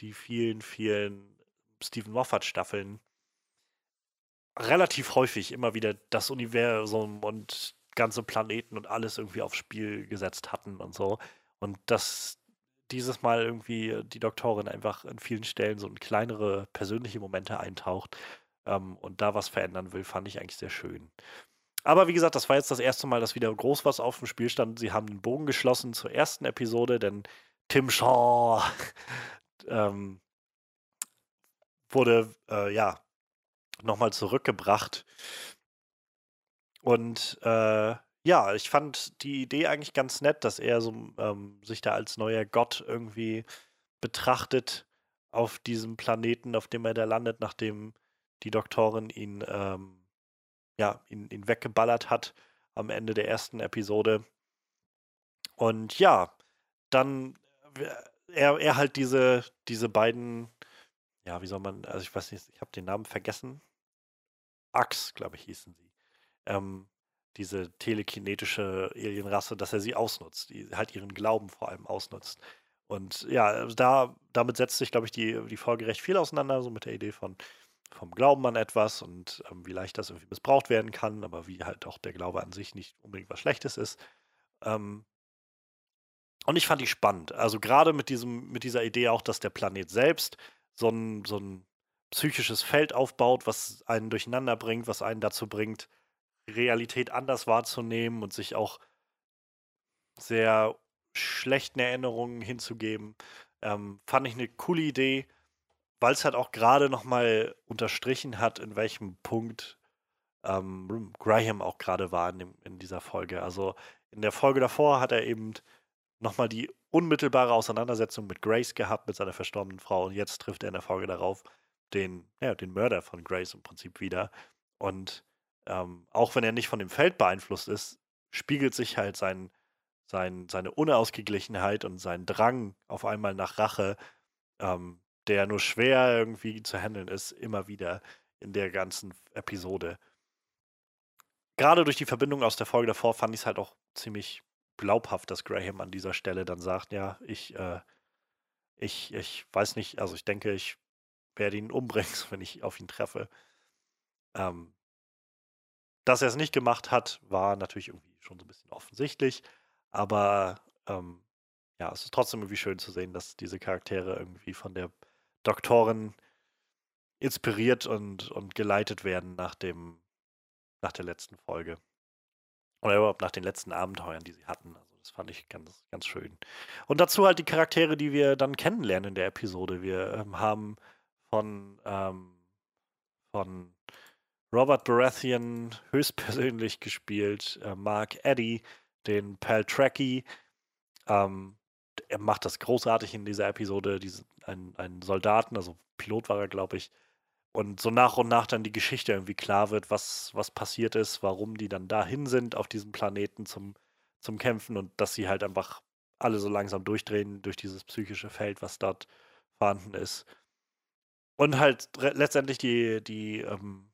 die vielen, vielen Stephen Moffat-Staffeln, relativ häufig immer wieder das Universum und ganze Planeten und alles irgendwie aufs Spiel gesetzt hatten und so. Und dass dieses Mal irgendwie die Doktorin einfach an vielen Stellen so in kleinere persönliche Momente eintaucht ähm, und da was verändern will, fand ich eigentlich sehr schön. Aber wie gesagt, das war jetzt das erste Mal, dass wieder groß was auf dem Spiel stand. Sie haben den Bogen geschlossen zur ersten Episode, denn Tim Shaw ähm, wurde äh, ja nochmal zurückgebracht. Und äh, ja, ich fand die Idee eigentlich ganz nett, dass er so, ähm, sich da als neuer Gott irgendwie betrachtet auf diesem Planeten, auf dem er da landet, nachdem die Doktorin ihn ähm, ja, ihn, ihn weggeballert hat am Ende der ersten Episode. Und ja, dann äh, er, er halt diese, diese beiden, ja, wie soll man, also ich weiß nicht, ich habe den Namen vergessen. Ax, glaube ich, hießen sie. Ähm, diese telekinetische Alienrasse, dass er sie ausnutzt, die halt ihren Glauben vor allem ausnutzt. Und ja, da, damit setzt sich, glaube ich, die, die Folge recht viel auseinander, so mit der Idee von, vom Glauben an etwas und ähm, wie leicht das irgendwie missbraucht werden kann, aber wie halt auch der Glaube an sich nicht unbedingt was Schlechtes ist. Ähm, und ich fand die spannend. Also gerade mit diesem, mit dieser Idee auch, dass der Planet selbst so ein, so ein psychisches Feld aufbaut, was einen durcheinander bringt, was einen dazu bringt, Realität anders wahrzunehmen und sich auch sehr schlechten Erinnerungen hinzugeben. Ähm, fand ich eine coole Idee weil es halt auch gerade nochmal unterstrichen hat, in welchem Punkt ähm, Graham auch gerade war in, dem, in dieser Folge. Also in der Folge davor hat er eben nochmal die unmittelbare Auseinandersetzung mit Grace gehabt, mit seiner verstorbenen Frau. Und jetzt trifft er in der Folge darauf den, ja, den Mörder von Grace im Prinzip wieder. Und ähm, auch wenn er nicht von dem Feld beeinflusst ist, spiegelt sich halt sein, sein, seine Unausgeglichenheit und sein Drang auf einmal nach Rache, ähm, der nur schwer irgendwie zu handeln ist, immer wieder in der ganzen Episode. Gerade durch die Verbindung aus der Folge davor fand ich es halt auch ziemlich glaubhaft, dass Graham an dieser Stelle dann sagt, ja, ich, äh, ich, ich weiß nicht, also ich denke, ich werde ihn umbringen, wenn ich auf ihn treffe. Ähm, dass er es nicht gemacht hat, war natürlich irgendwie schon so ein bisschen offensichtlich, aber ähm, ja, es ist trotzdem irgendwie schön zu sehen, dass diese Charaktere irgendwie von der Doktorin inspiriert und, und geleitet werden nach dem, nach der letzten Folge. Oder überhaupt nach den letzten Abenteuern, die sie hatten. Also das fand ich ganz, ganz schön. Und dazu halt die Charaktere, die wir dann kennenlernen in der Episode. Wir ähm, haben von, ähm, von Robert Baratheon höchstpersönlich gespielt, äh, Mark Eddy, den Paltracki. Ähm, er macht das großartig in dieser Episode, diesen, einen, einen Soldaten, also Pilot war er, glaube ich, und so nach und nach dann die Geschichte irgendwie klar wird, was, was passiert ist, warum die dann dahin sind auf diesem Planeten zum, zum Kämpfen und dass sie halt einfach alle so langsam durchdrehen durch dieses psychische Feld, was dort vorhanden ist. Und halt letztendlich die, die, ähm,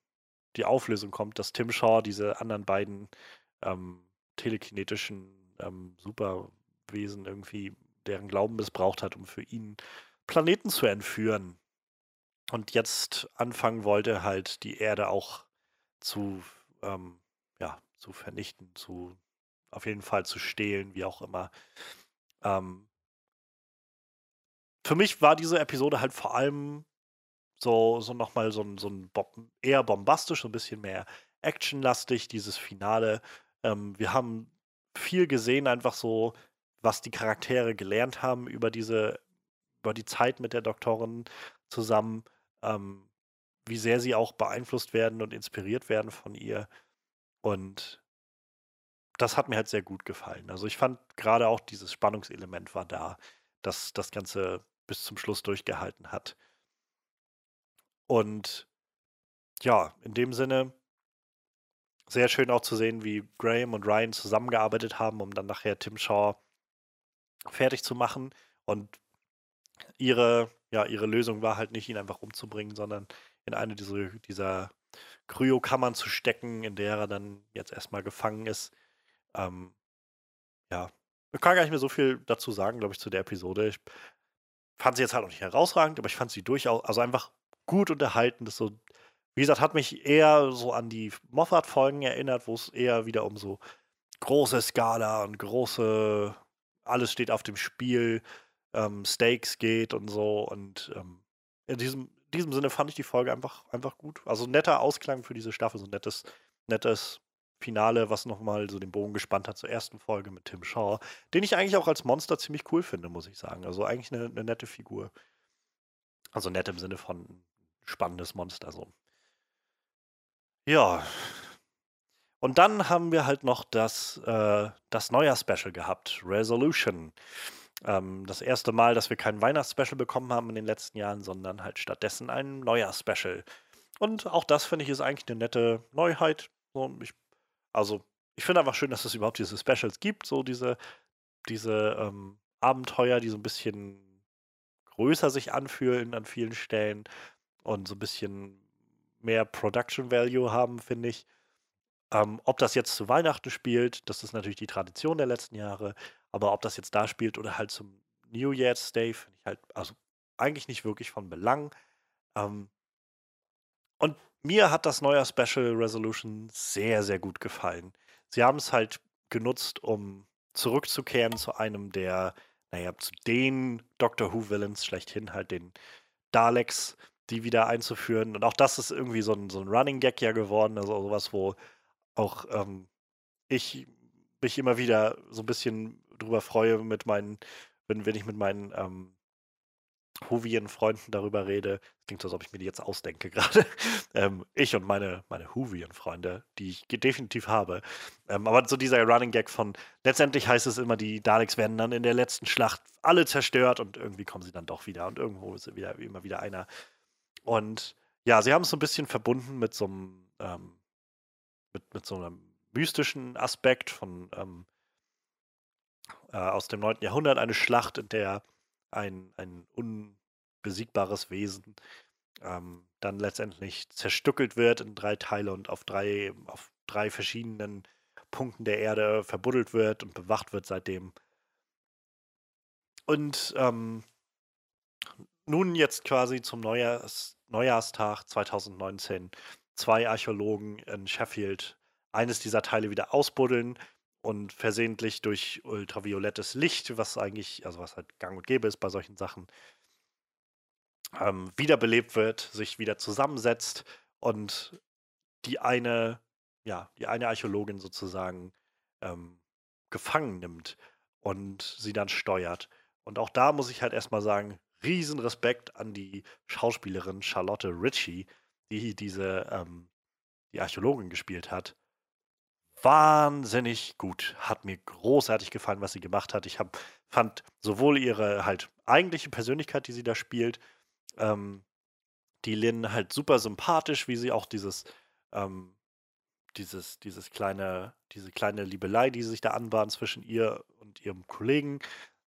die Auflösung kommt, dass Tim Shaw diese anderen beiden ähm, telekinetischen ähm, Superwesen irgendwie deren Glauben missbraucht hat, um für ihn Planeten zu entführen und jetzt anfangen wollte, halt die Erde auch zu, ähm, ja, zu vernichten, zu auf jeden Fall zu stehlen, wie auch immer. Ähm, für mich war diese Episode halt vor allem so, so nochmal so ein, so ein eher bombastisch, so ein bisschen mehr actionlastig, dieses Finale. Ähm, wir haben viel gesehen, einfach so, was die Charaktere gelernt haben über diese, über die Zeit mit der Doktorin zusammen ähm, wie sehr sie auch beeinflusst werden und inspiriert werden von ihr. Und das hat mir halt sehr gut gefallen. Also ich fand gerade auch dieses Spannungselement war da, dass das Ganze bis zum Schluss durchgehalten hat. Und ja, in dem Sinne sehr schön auch zu sehen, wie Graham und Ryan zusammengearbeitet haben, um dann nachher Tim Shaw fertig zu machen. Und ihre ja, ihre Lösung war halt nicht, ihn einfach umzubringen, sondern in eine dieser, dieser Kryokammern zu stecken, in der er dann jetzt erstmal gefangen ist. Ähm, ja, ich kann gar nicht mehr so viel dazu sagen, glaube ich, zu der Episode. Ich fand sie jetzt halt auch nicht herausragend, aber ich fand sie durchaus, also einfach gut unterhalten. Das so, wie gesagt, hat mich eher so an die Moffat-Folgen erinnert, wo es eher wieder um so große Skala und große, alles steht auf dem Spiel ähm, Stakes geht und so. Und ähm, in diesem, diesem Sinne fand ich die Folge einfach, einfach gut. Also netter Ausklang für diese Staffel, so nettes, nettes Finale, was nochmal so den Bogen gespannt hat zur ersten Folge mit Tim Shaw, den ich eigentlich auch als Monster ziemlich cool finde, muss ich sagen. Also eigentlich eine, eine nette Figur. Also nett im Sinne von spannendes Monster so. Ja. Und dann haben wir halt noch das, äh, das Neujahr-Special gehabt, Resolution. Ähm, das erste Mal, dass wir kein Weihnachtsspecial bekommen haben in den letzten Jahren, sondern halt stattdessen ein Neujahrspecial. Und auch das finde ich ist eigentlich eine nette Neuheit. So, ich, also, ich finde einfach schön, dass es überhaupt diese Specials gibt, so diese, diese ähm, Abenteuer, die so ein bisschen größer sich anfühlen an vielen Stellen und so ein bisschen mehr Production Value haben, finde ich. Ähm, ob das jetzt zu Weihnachten spielt, das ist natürlich die Tradition der letzten Jahre, aber ob das jetzt da spielt oder halt zum New Year's Day, finde ich halt, also eigentlich nicht wirklich von Belang. Ähm, und mir hat das neue Special Resolution sehr, sehr gut gefallen. Sie haben es halt genutzt, um zurückzukehren zu einem der, naja, zu den Doctor Who-Villains schlechthin, halt den Daleks, die wieder einzuführen. Und auch das ist irgendwie so ein, so ein Running Gag ja geworden, also sowas, wo auch ähm, ich mich immer wieder so ein bisschen drüber freue mit meinen, wenn, wenn ich mit meinen ähm, Huvien-Freunden darüber rede. Klingt so, als ob ich mir die jetzt ausdenke gerade. ähm, ich und meine, meine Huvien-Freunde, die ich definitiv habe. Ähm, aber so dieser Running Gag von, letztendlich heißt es immer, die Daleks werden dann in der letzten Schlacht alle zerstört und irgendwie kommen sie dann doch wieder und irgendwo ist wieder, immer wieder einer. Und ja, sie haben es so ein bisschen verbunden mit so einem, ähm, mit, mit so einem mystischen Aspekt von ähm, äh, aus dem 9. Jahrhundert, eine Schlacht, in der ein, ein unbesiegbares Wesen ähm, dann letztendlich zerstückelt wird in drei Teile und auf drei, auf drei verschiedenen Punkten der Erde verbuddelt wird und bewacht wird seitdem. Und ähm, nun jetzt quasi zum Neujahrs, Neujahrstag 2019 zwei Archäologen in Sheffield eines dieser Teile wieder ausbuddeln und versehentlich durch ultraviolettes Licht, was eigentlich, also was halt gang und gäbe ist bei solchen Sachen, ähm, wiederbelebt wird, sich wieder zusammensetzt und die eine, ja, die eine Archäologin sozusagen ähm, gefangen nimmt und sie dann steuert. Und auch da muss ich halt erstmal sagen, riesen Respekt an die Schauspielerin Charlotte Ritchie, die diese ähm, die Archäologin gespielt hat wahnsinnig gut. Hat mir großartig gefallen, was sie gemacht hat. Ich hab, fand sowohl ihre halt eigentliche Persönlichkeit, die sie da spielt, ähm, die Lynn halt super sympathisch, wie sie auch dieses, ähm, dieses, dieses kleine, diese kleine Liebelei, die sich da anbahnt zwischen ihr und ihrem Kollegen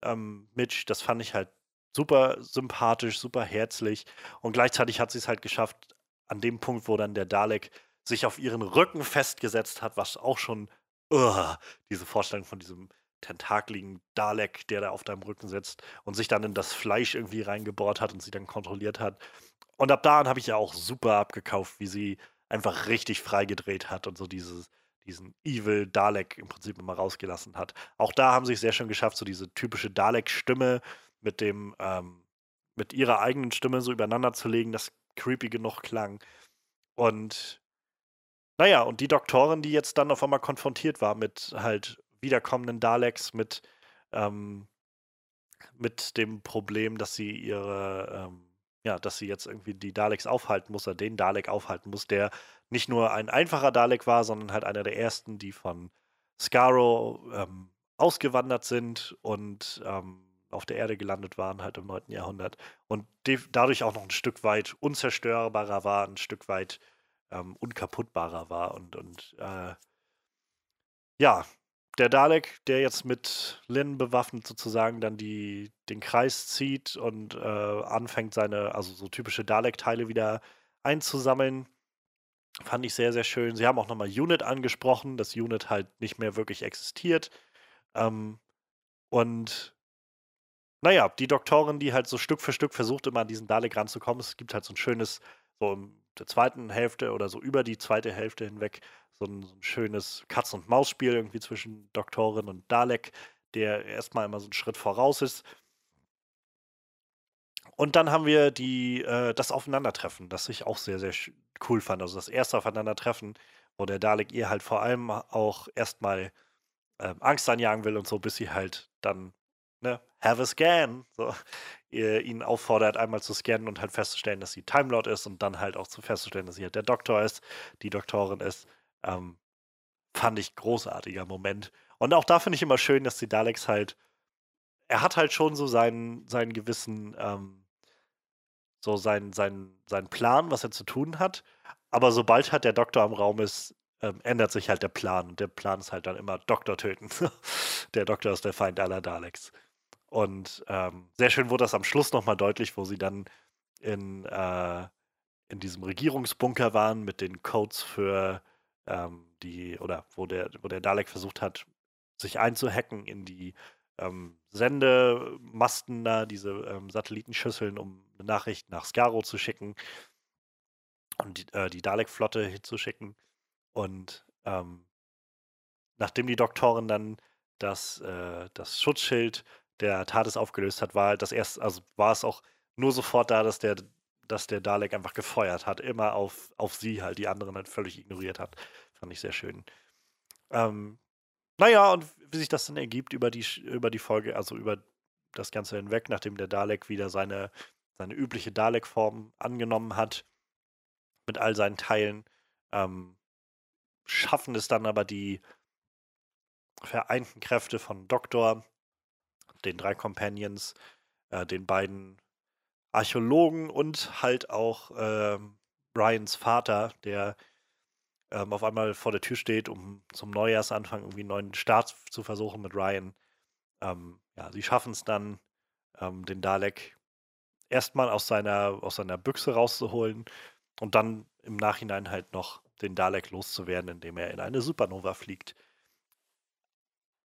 ähm, Mitch, das fand ich halt super sympathisch, super herzlich. Und gleichzeitig hat sie es halt geschafft, an dem Punkt, wo dann der Dalek sich auf ihren Rücken festgesetzt hat, was auch schon uh, diese Vorstellung von diesem tentakligen Dalek, der da auf deinem Rücken sitzt und sich dann in das Fleisch irgendwie reingebohrt hat und sie dann kontrolliert hat. Und ab da an habe ich ja auch super abgekauft, wie sie einfach richtig freigedreht hat und so dieses, diesen Evil Dalek im Prinzip immer rausgelassen hat. Auch da haben sie es sehr schön geschafft, so diese typische Dalek-Stimme mit dem, ähm, mit ihrer eigenen Stimme so übereinander zu legen, das creepy genug klang. Und naja, und die Doktorin, die jetzt dann auf einmal konfrontiert war mit halt wiederkommenden Daleks, mit, ähm, mit dem Problem, dass sie ihre, ähm, ja, dass sie jetzt irgendwie die Daleks aufhalten muss, oder den Dalek aufhalten muss, der nicht nur ein einfacher Dalek war, sondern halt einer der ersten, die von Skaro ähm, ausgewandert sind und ähm, auf der Erde gelandet waren, halt im 9. Jahrhundert. Und dadurch auch noch ein Stück weit unzerstörbarer war, ein Stück weit ähm, unkaputtbarer war. Und, und äh, ja, der Dalek, der jetzt mit Lin bewaffnet sozusagen dann die, den Kreis zieht und äh, anfängt, seine, also so typische Dalek-Teile wieder einzusammeln, fand ich sehr, sehr schön. Sie haben auch nochmal Unit angesprochen, dass Unit halt nicht mehr wirklich existiert. Ähm, und naja, die Doktorin, die halt so Stück für Stück versucht, immer an diesen Dalek ranzukommen. Es gibt halt so ein schönes, so im der zweiten Hälfte oder so über die zweite Hälfte hinweg so ein, so ein schönes Katz- und Maus-Spiel irgendwie zwischen Doktorin und Dalek, der erstmal immer so einen Schritt voraus ist. Und dann haben wir die, äh, das Aufeinandertreffen, das ich auch sehr, sehr cool fand. Also das erste Aufeinandertreffen, wo der Dalek ihr halt vor allem auch erstmal äh, Angst anjagen will und so, bis sie halt dann ne, have a scan, so, ihn auffordert, einmal zu scannen und halt festzustellen, dass sie Timelord ist und dann halt auch zu festzustellen, dass sie halt der Doktor ist, die Doktorin ist. Ähm, fand ich großartiger Moment. Und auch da finde ich immer schön, dass die Daleks halt, er hat halt schon so seinen, seinen gewissen, ähm, so seinen, seinen, seinen Plan, was er zu tun hat. Aber sobald halt der Doktor im Raum ist, ähm, ändert sich halt der Plan. Und der Plan ist halt dann immer Doktor töten. der Doktor ist der Feind aller Daleks. Und ähm, sehr schön wurde das am Schluss nochmal deutlich, wo sie dann in, äh, in diesem Regierungsbunker waren mit den Codes für ähm, die, oder wo der, wo der Dalek versucht hat, sich einzuhacken in die ähm, Sendemasten da, diese ähm, Satellitenschüsseln, um eine Nachricht nach Skaro zu schicken und die, äh, die Dalek-Flotte hinzuschicken. Und ähm, nachdem die Doktorin dann das, äh, das Schutzschild der TARDIS aufgelöst hat, war halt das erste, also war es auch nur sofort da, dass der, dass der Dalek einfach gefeuert hat, immer auf, auf sie halt, die anderen halt völlig ignoriert hat. Fand ich sehr schön. Ähm, naja, und wie sich das dann ergibt über die, über die Folge, also über das Ganze hinweg, nachdem der Dalek wieder seine seine übliche Dalek-Form angenommen hat, mit all seinen Teilen. Ähm, schaffen es dann aber die vereinten Kräfte von Doktor, den drei Companions, äh, den beiden Archäologen und halt auch äh, Ryans Vater, der ähm, auf einmal vor der Tür steht, um zum Neujahrsanfang irgendwie einen neuen Start zu versuchen mit Ryan. Ähm, ja, sie schaffen es dann, ähm, den Dalek erstmal aus seiner, aus seiner Büchse rauszuholen und dann im Nachhinein halt noch den Dalek loszuwerden, indem er in eine Supernova fliegt.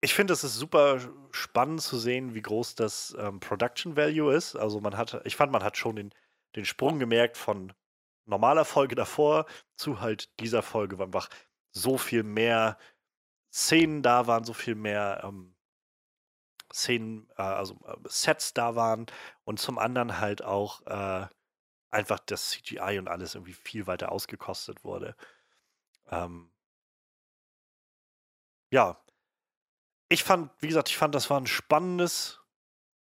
Ich finde, es ist super spannend zu sehen, wie groß das ähm, Production Value ist. Also man hat, ich fand, man hat schon den, den Sprung gemerkt von normaler Folge davor zu halt dieser Folge, wo einfach so viel mehr Szenen da waren, so viel mehr ähm, Szenen, äh, also äh, Sets da waren und zum anderen halt auch äh, einfach das CGI und alles irgendwie viel weiter ausgekostet wurde. Ähm, ja, ich fand, wie gesagt, ich fand, das war ein spannendes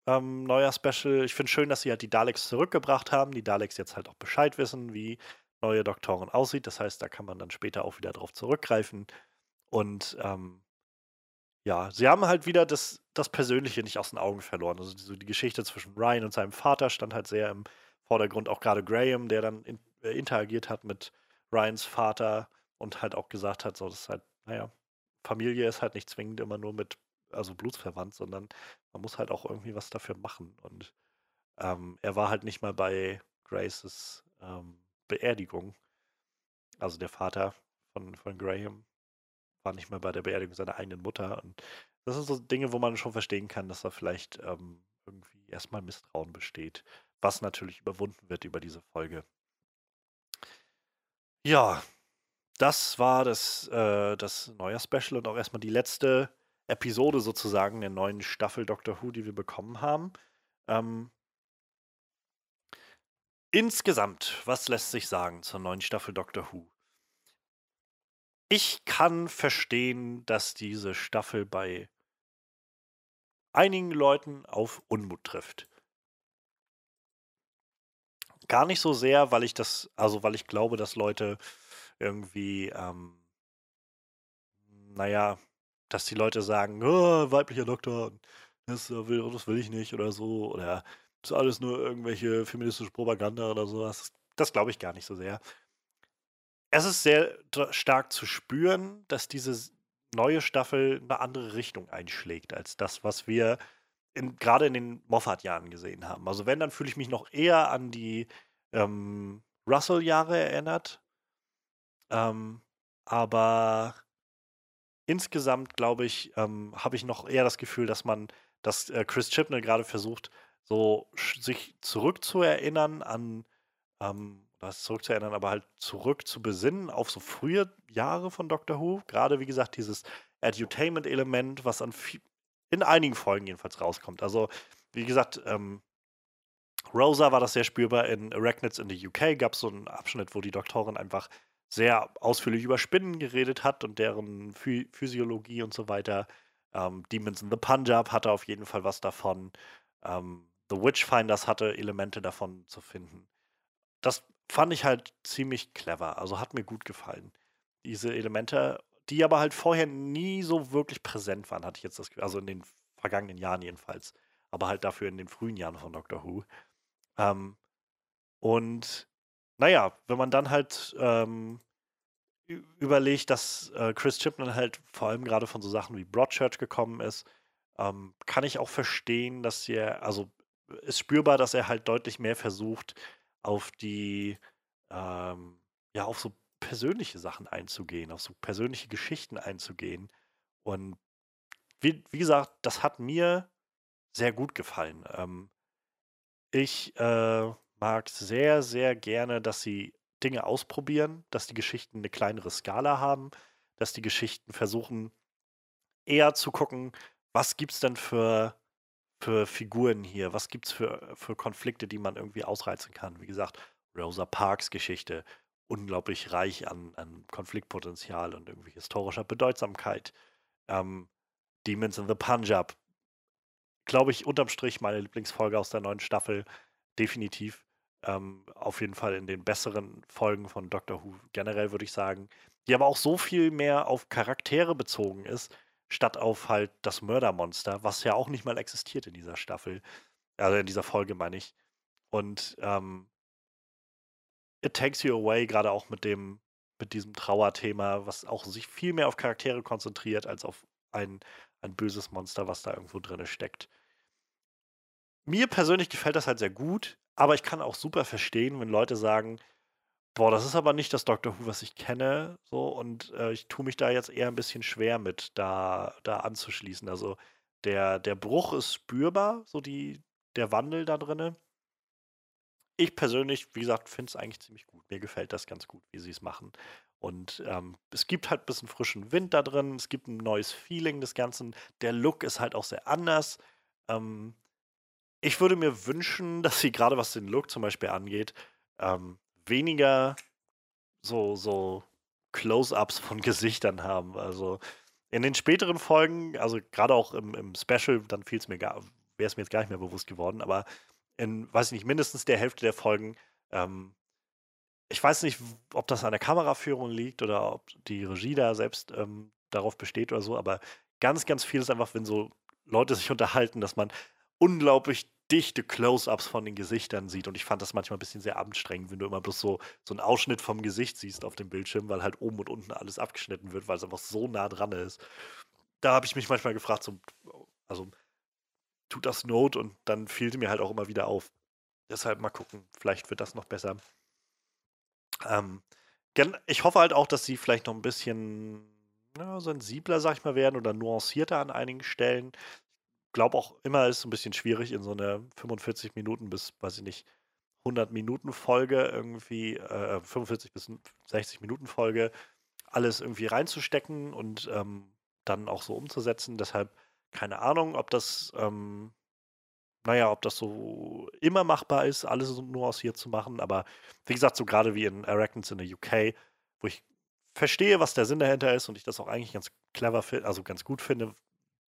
ähm, neuer Special. Ich finde schön, dass sie halt die Daleks zurückgebracht haben. Die Daleks jetzt halt auch Bescheid wissen, wie neue Doktoren aussieht. Das heißt, da kann man dann später auch wieder drauf zurückgreifen. Und ähm, ja, sie haben halt wieder das, das Persönliche nicht aus den Augen verloren. Also die, so die Geschichte zwischen Ryan und seinem Vater stand halt sehr im Vordergrund. Auch gerade Graham, der dann in, äh, interagiert hat mit Ryans Vater und halt auch gesagt hat, so, das ist halt, naja, Familie ist halt nicht zwingend immer nur mit, also blutsverwandt, sondern man muss halt auch irgendwie was dafür machen. Und ähm, er war halt nicht mal bei Graces ähm, Beerdigung. Also der Vater von, von Graham war nicht mal bei der Beerdigung seiner eigenen Mutter. Und das sind so Dinge, wo man schon verstehen kann, dass da vielleicht ähm, irgendwie erstmal Misstrauen besteht, was natürlich überwunden wird über diese Folge. Ja, das war das, äh, das neue Special und auch erstmal die letzte Episode sozusagen der neuen Staffel Doctor Who, die wir bekommen haben. Ähm, insgesamt, was lässt sich sagen zur neuen Staffel Doctor Who? Ich kann verstehen, dass diese Staffel bei einigen Leuten auf Unmut trifft. Gar nicht so sehr, weil ich das, also weil ich glaube, dass Leute irgendwie, ähm, naja, dass die Leute sagen, oh, weiblicher Doktor, das äh, will, das will ich nicht oder so, oder das ist alles nur irgendwelche feministische Propaganda oder sowas. Das, glaube ich gar nicht so sehr. Es ist sehr stark zu spüren, dass diese neue Staffel eine andere Richtung einschlägt als das, was wir gerade in den Moffat-Jahren gesehen haben. Also wenn, dann fühle ich mich noch eher an die ähm, Russell-Jahre erinnert, ähm, aber insgesamt, glaube ich, ähm, habe ich noch eher das Gefühl, dass man, dass äh, Chris Chibnall gerade versucht, so sich zurückzuerinnern an, ähm, was zurückzuerinnern, aber halt zurück zu besinnen auf so frühe Jahre von Doctor Who. Gerade, wie gesagt, dieses Edutainment-Element, was an in einigen Folgen jedenfalls rauskommt. Also, wie gesagt, ähm, Rosa war das sehr spürbar in Arachnids in the UK. Gab es so einen Abschnitt, wo die Doktorin einfach sehr ausführlich über Spinnen geredet hat und deren Phy Physiologie und so weiter. Ähm, Demons in the Punjab hatte auf jeden Fall was davon. Ähm, the Witchfinders hatte Elemente davon zu finden. Das fand ich halt ziemlich clever. Also hat mir gut gefallen. Diese Elemente, die aber halt vorher nie so wirklich präsent waren, hatte ich jetzt das Gefühl. Also in den vergangenen Jahren jedenfalls. Aber halt dafür in den frühen Jahren von Doctor Who. Ähm, und naja, wenn man dann halt ähm, überlegt, dass äh, Chris Chipman halt vor allem gerade von so Sachen wie Broadchurch gekommen ist, ähm, kann ich auch verstehen, dass er, also ist spürbar, dass er halt deutlich mehr versucht, auf die, ähm, ja, auf so persönliche Sachen einzugehen, auf so persönliche Geschichten einzugehen. Und wie, wie gesagt, das hat mir sehr gut gefallen. Ähm, ich äh, mag sehr, sehr gerne, dass sie Dinge ausprobieren, dass die Geschichten eine kleinere Skala haben, dass die Geschichten versuchen, eher zu gucken, was gibt es denn für, für Figuren hier, was gibt es für, für Konflikte, die man irgendwie ausreizen kann. Wie gesagt, Rosa Parks Geschichte, unglaublich reich an, an Konfliktpotenzial und irgendwie historischer Bedeutsamkeit. Ähm, Demons in the Punjab, glaube ich, unterm Strich meine Lieblingsfolge aus der neuen Staffel definitiv. Ähm, auf jeden Fall in den besseren Folgen von Doctor Who generell, würde ich sagen. Die aber auch so viel mehr auf Charaktere bezogen ist, statt auf halt das Mördermonster, was ja auch nicht mal existiert in dieser Staffel. Also in dieser Folge, meine ich. Und ähm, It Takes You Away, gerade auch mit dem, mit diesem Trauerthema, was auch sich viel mehr auf Charaktere konzentriert, als auf ein, ein böses Monster, was da irgendwo drin steckt. Mir persönlich gefällt das halt sehr gut, aber ich kann auch super verstehen, wenn Leute sagen, boah, das ist aber nicht das Doctor Who, was ich kenne, so, und äh, ich tue mich da jetzt eher ein bisschen schwer mit, da, da anzuschließen. Also der, der Bruch ist spürbar, so die, der Wandel da drinne. Ich persönlich, wie gesagt, finde es eigentlich ziemlich gut. Mir gefällt das ganz gut, wie sie es machen. Und ähm, es gibt halt ein bisschen frischen Wind da drin, es gibt ein neues Feeling des Ganzen. Der Look ist halt auch sehr anders. Ähm, ich würde mir wünschen, dass sie gerade was den Look zum Beispiel angeht, ähm, weniger so, so Close-ups von Gesichtern haben. Also in den späteren Folgen, also gerade auch im, im Special, dann fiel es mir gar, wäre es mir jetzt gar nicht mehr bewusst geworden, aber in, weiß ich nicht, mindestens der Hälfte der Folgen, ähm, ich weiß nicht, ob das an der Kameraführung liegt oder ob die Regie da selbst ähm, darauf besteht oder so, aber ganz, ganz viel ist einfach, wenn so Leute sich unterhalten, dass man unglaublich dichte Close-ups von den Gesichtern sieht. Und ich fand das manchmal ein bisschen sehr anstrengend, wenn du immer bloß so, so einen Ausschnitt vom Gesicht siehst auf dem Bildschirm, weil halt oben und unten alles abgeschnitten wird, weil es einfach so nah dran ist. Da habe ich mich manchmal gefragt, so, also tut das Not und dann fehlte mir halt auch immer wieder auf. Deshalb mal gucken, vielleicht wird das noch besser. Ähm, ich hoffe halt auch, dass sie vielleicht noch ein bisschen ja, sensibler, sag ich mal, werden oder nuancierter an einigen Stellen glaube auch immer, ist ein bisschen schwierig in so eine 45 Minuten bis, weiß ich nicht, 100 Minuten Folge irgendwie, äh, 45 bis 60 Minuten Folge, alles irgendwie reinzustecken und ähm, dann auch so umzusetzen. Deshalb keine Ahnung, ob das, ähm, naja, ob das so immer machbar ist, alles so nuanciert zu machen. Aber wie gesagt, so gerade wie in Arachnids in der UK, wo ich verstehe, was der Sinn dahinter ist und ich das auch eigentlich ganz clever finde, also ganz gut finde,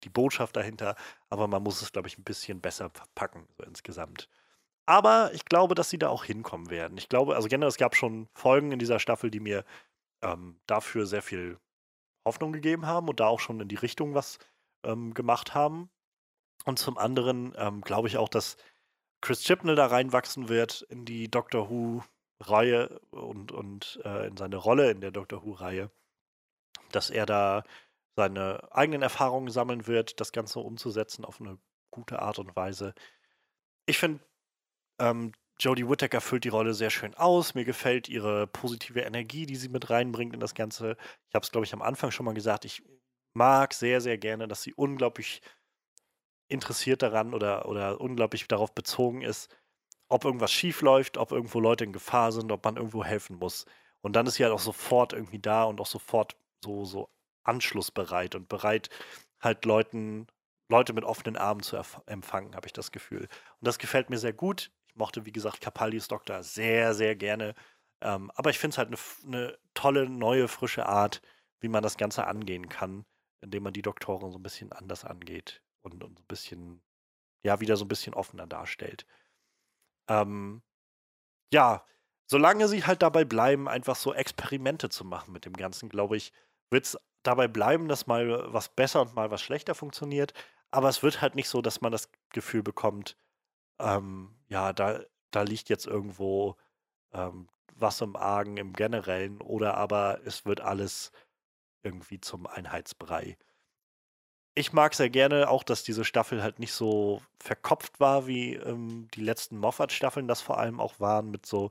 die Botschaft dahinter, aber man muss es, glaube ich, ein bisschen besser verpacken, so insgesamt. Aber ich glaube, dass sie da auch hinkommen werden. Ich glaube, also generell, es gab schon Folgen in dieser Staffel, die mir ähm, dafür sehr viel Hoffnung gegeben haben und da auch schon in die Richtung was ähm, gemacht haben. Und zum anderen ähm, glaube ich auch, dass Chris Chibnall da reinwachsen wird in die Doctor Who-Reihe und, und äh, in seine Rolle in der Doctor Who-Reihe. Dass er da seine eigenen Erfahrungen sammeln wird, das Ganze umzusetzen auf eine gute Art und Weise. Ich finde, ähm, Jodie Whittaker füllt die Rolle sehr schön aus. Mir gefällt ihre positive Energie, die sie mit reinbringt in das Ganze. Ich habe es, glaube ich, am Anfang schon mal gesagt. Ich mag sehr, sehr gerne, dass sie unglaublich interessiert daran oder, oder unglaublich darauf bezogen ist, ob irgendwas schief läuft, ob irgendwo Leute in Gefahr sind, ob man irgendwo helfen muss. Und dann ist sie halt auch sofort irgendwie da und auch sofort so, so anschlussbereit und bereit, halt Leuten, Leute mit offenen Armen zu empfangen, habe ich das Gefühl. Und das gefällt mir sehr gut. Ich mochte, wie gesagt, Capaldis Doktor sehr, sehr gerne. Ähm, aber ich finde es halt eine ne tolle, neue, frische Art, wie man das Ganze angehen kann, indem man die Doktoren so ein bisschen anders angeht und, und so ein bisschen, ja, wieder so ein bisschen offener darstellt. Ähm, ja, solange sie halt dabei bleiben, einfach so Experimente zu machen mit dem Ganzen, glaube ich, wird es dabei bleiben, dass mal was besser und mal was schlechter funktioniert. Aber es wird halt nicht so, dass man das Gefühl bekommt, ähm, ja, da, da liegt jetzt irgendwo ähm, was im Argen im Generellen oder aber es wird alles irgendwie zum Einheitsbrei. Ich mag sehr gerne auch, dass diese Staffel halt nicht so verkopft war, wie ähm, die letzten Moffat-Staffeln das vor allem auch waren, mit so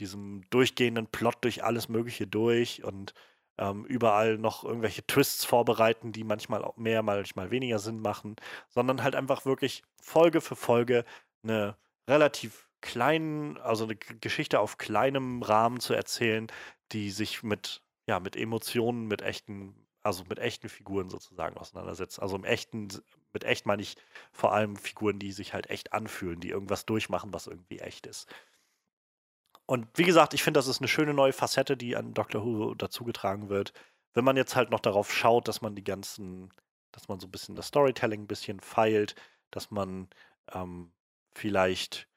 diesem durchgehenden Plot durch alles Mögliche durch und ähm, überall noch irgendwelche Twists vorbereiten, die manchmal mehr, manchmal weniger Sinn machen, sondern halt einfach wirklich Folge für Folge eine relativ kleinen, also eine Geschichte auf kleinem Rahmen zu erzählen, die sich mit, ja, mit Emotionen, mit echten, also mit echten Figuren sozusagen auseinandersetzt. Also im echten, mit echt meine ich vor allem Figuren, die sich halt echt anfühlen, die irgendwas durchmachen, was irgendwie echt ist. Und wie gesagt, ich finde, das ist eine schöne neue Facette, die an Doctor Who dazugetragen wird. Wenn man jetzt halt noch darauf schaut, dass man die ganzen, dass man so ein bisschen das Storytelling ein bisschen feilt, dass man ähm, vielleicht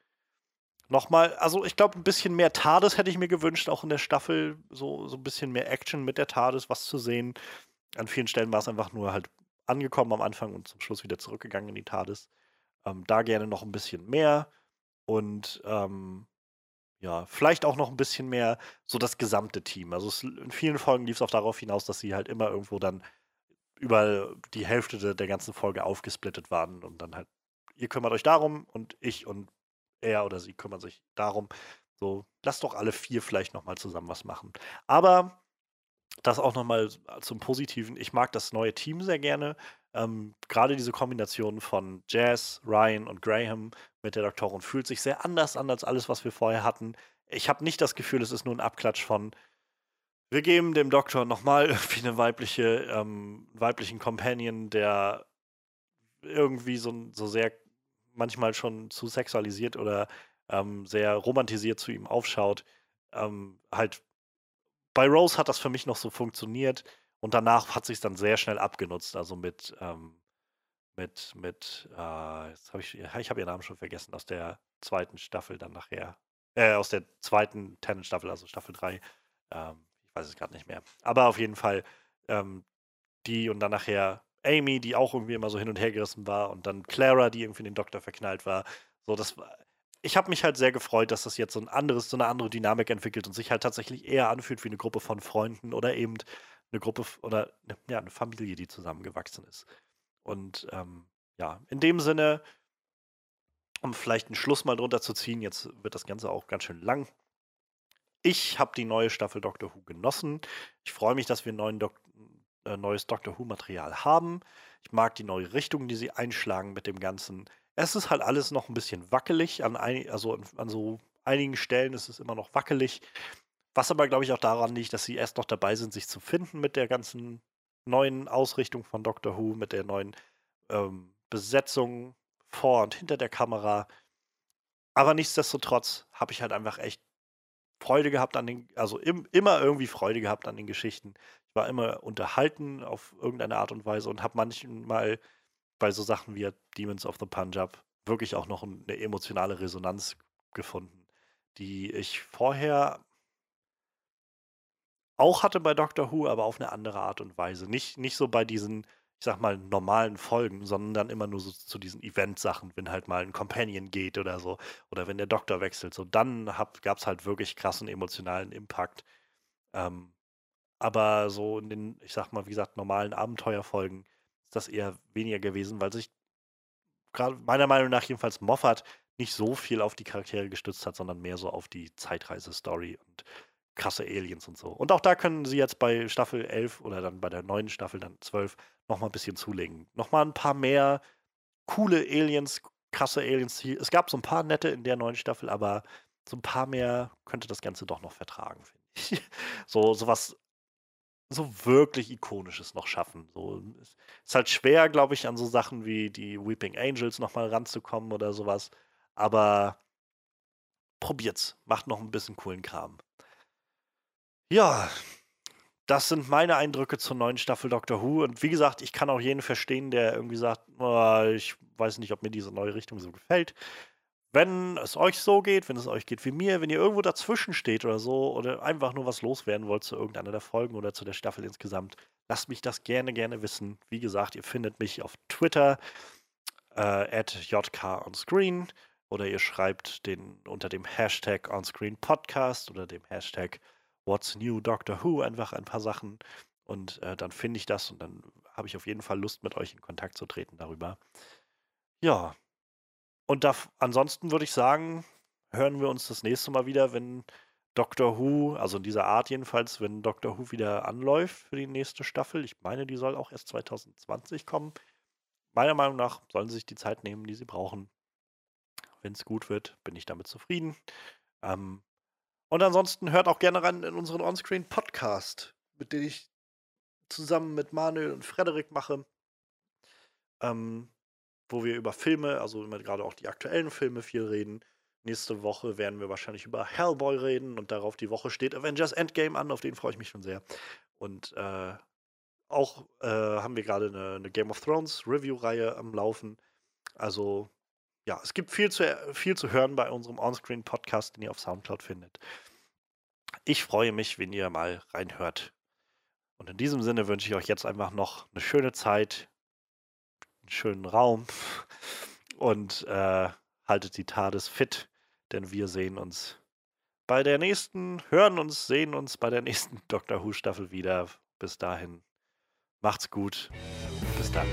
nochmal, also ich glaube, ein bisschen mehr TARDIS hätte ich mir gewünscht, auch in der Staffel. So, so ein bisschen mehr Action mit der TARDIS, was zu sehen. An vielen Stellen war es einfach nur halt angekommen am Anfang und zum Schluss wieder zurückgegangen in die TARDIS. Ähm, da gerne noch ein bisschen mehr. Und ähm, ja, vielleicht auch noch ein bisschen mehr so das gesamte Team. Also es, in vielen Folgen lief es auch darauf hinaus, dass sie halt immer irgendwo dann über die Hälfte der, der ganzen Folge aufgesplittet waren und dann halt, ihr kümmert euch darum und ich und er oder sie kümmern sich darum. So, lasst doch alle vier vielleicht nochmal zusammen was machen. Aber das auch nochmal zum Positiven. Ich mag das neue Team sehr gerne. Ähm, Gerade diese Kombination von Jazz, Ryan und Graham mit der Doktorin fühlt sich sehr anders an als alles, was wir vorher hatten. Ich habe nicht das Gefühl, es ist nur ein Abklatsch von, wir geben dem Doktor nochmal irgendwie eine weibliche, ähm, weiblichen Companion, der irgendwie so, so sehr manchmal schon zu sexualisiert oder ähm, sehr romantisiert zu ihm aufschaut. Ähm, halt, bei Rose hat das für mich noch so funktioniert und danach hat sich dann sehr schnell abgenutzt. Also mit, ähm, mit, mit, äh, jetzt habe ich, ich habe ihren Namen schon vergessen, aus der zweiten Staffel dann nachher, äh, aus der zweiten Tenant-Staffel, also Staffel 3. Ähm, ich weiß es gerade nicht mehr. Aber auf jeden Fall ähm, die und dann nachher Amy, die auch irgendwie immer so hin und her gerissen war, und dann Clara, die irgendwie in den Doktor verknallt war. So, das war. Ich habe mich halt sehr gefreut, dass das jetzt so ein anderes, so eine andere Dynamik entwickelt und sich halt tatsächlich eher anfühlt wie eine Gruppe von Freunden oder eben eine Gruppe oder eine, ja, eine Familie, die zusammengewachsen ist. Und ähm, ja, in dem Sinne, um vielleicht einen Schluss mal drunter zu ziehen, jetzt wird das Ganze auch ganz schön lang. Ich habe die neue Staffel Doctor Who genossen. Ich freue mich, dass wir neuen Dok äh, neues Doctor Who-Material haben. Ich mag die neue Richtung, die sie einschlagen mit dem Ganzen. Es ist halt alles noch ein bisschen wackelig. An, ein, also an so einigen Stellen ist es immer noch wackelig. Was aber, glaube ich, auch daran liegt, dass sie erst noch dabei sind, sich zu finden mit der ganzen neuen Ausrichtung von Doctor Who, mit der neuen ähm, Besetzung vor und hinter der Kamera. Aber nichtsdestotrotz habe ich halt einfach echt Freude gehabt an den, also im, immer irgendwie Freude gehabt an den Geschichten war immer unterhalten auf irgendeine Art und Weise und habe manchmal bei so Sachen wie Demons of the Punjab wirklich auch noch eine emotionale Resonanz gefunden, die ich vorher auch hatte bei Doctor Who, aber auf eine andere Art und Weise. Nicht, nicht so bei diesen, ich sag mal, normalen Folgen, sondern dann immer nur so zu diesen Event-Sachen, wenn halt mal ein Companion geht oder so, oder wenn der Doktor wechselt. So, dann gab es halt wirklich krassen emotionalen Impact. Ähm, aber so in den, ich sag mal, wie gesagt, normalen Abenteuerfolgen ist das eher weniger gewesen, weil sich gerade meiner Meinung nach jedenfalls Moffat nicht so viel auf die Charaktere gestützt hat, sondern mehr so auf die Zeitreise-Story und krasse Aliens und so. Und auch da können sie jetzt bei Staffel 11 oder dann bei der neuen Staffel dann 12 nochmal ein bisschen zulegen. Nochmal ein paar mehr coole Aliens, krasse Aliens. Es gab so ein paar nette in der neuen Staffel, aber so ein paar mehr könnte das Ganze doch noch vertragen, finde ich. so sowas so wirklich Ikonisches noch schaffen. So, ist halt schwer, glaube ich, an so Sachen wie die Weeping Angels nochmal ranzukommen oder sowas. Aber probiert's. Macht noch ein bisschen coolen Kram. Ja, das sind meine Eindrücke zur neuen Staffel Doctor Who. Und wie gesagt, ich kann auch jeden verstehen, der irgendwie sagt, oh, ich weiß nicht, ob mir diese neue Richtung so gefällt. Wenn es euch so geht, wenn es euch geht wie mir, wenn ihr irgendwo dazwischen steht oder so oder einfach nur was loswerden wollt zu irgendeiner der Folgen oder zu der Staffel insgesamt, lasst mich das gerne, gerne wissen. Wie gesagt, ihr findet mich auf Twitter äh, jkonscreen oder ihr schreibt den unter dem Hashtag OnscreenPodcast oder dem Hashtag What's New Doctor Who einfach ein paar Sachen und äh, dann finde ich das und dann habe ich auf jeden Fall Lust, mit euch in Kontakt zu treten darüber. Ja, und da, ansonsten würde ich sagen, hören wir uns das nächste Mal wieder, wenn Doctor Who, also in dieser Art jedenfalls, wenn Doctor Who wieder anläuft für die nächste Staffel. Ich meine, die soll auch erst 2020 kommen. Meiner Meinung nach sollen sie sich die Zeit nehmen, die sie brauchen. Wenn es gut wird, bin ich damit zufrieden. Ähm, und ansonsten hört auch gerne rein in unseren Onscreen-Podcast, mit dem ich zusammen mit Manuel und Frederik mache. Ähm, wo wir über Filme, also immer gerade auch die aktuellen Filme viel reden. Nächste Woche werden wir wahrscheinlich über Hellboy reden und darauf die Woche steht Avengers Endgame an, auf den freue ich mich schon sehr. Und äh, auch äh, haben wir gerade eine, eine, Game of Thrones Review-Reihe am Laufen. Also ja, es gibt viel zu, viel zu hören bei unserem Onscreen-Podcast, den ihr auf Soundcloud findet. Ich freue mich, wenn ihr mal reinhört. Und in diesem Sinne wünsche ich euch jetzt einfach noch eine schöne Zeit, einen schönen Raum und äh, haltet die TARDIS fit, denn wir sehen uns bei der nächsten, hören uns, sehen uns bei der nächsten Doctor Who Staffel wieder. Bis dahin, macht's gut. Bis dann.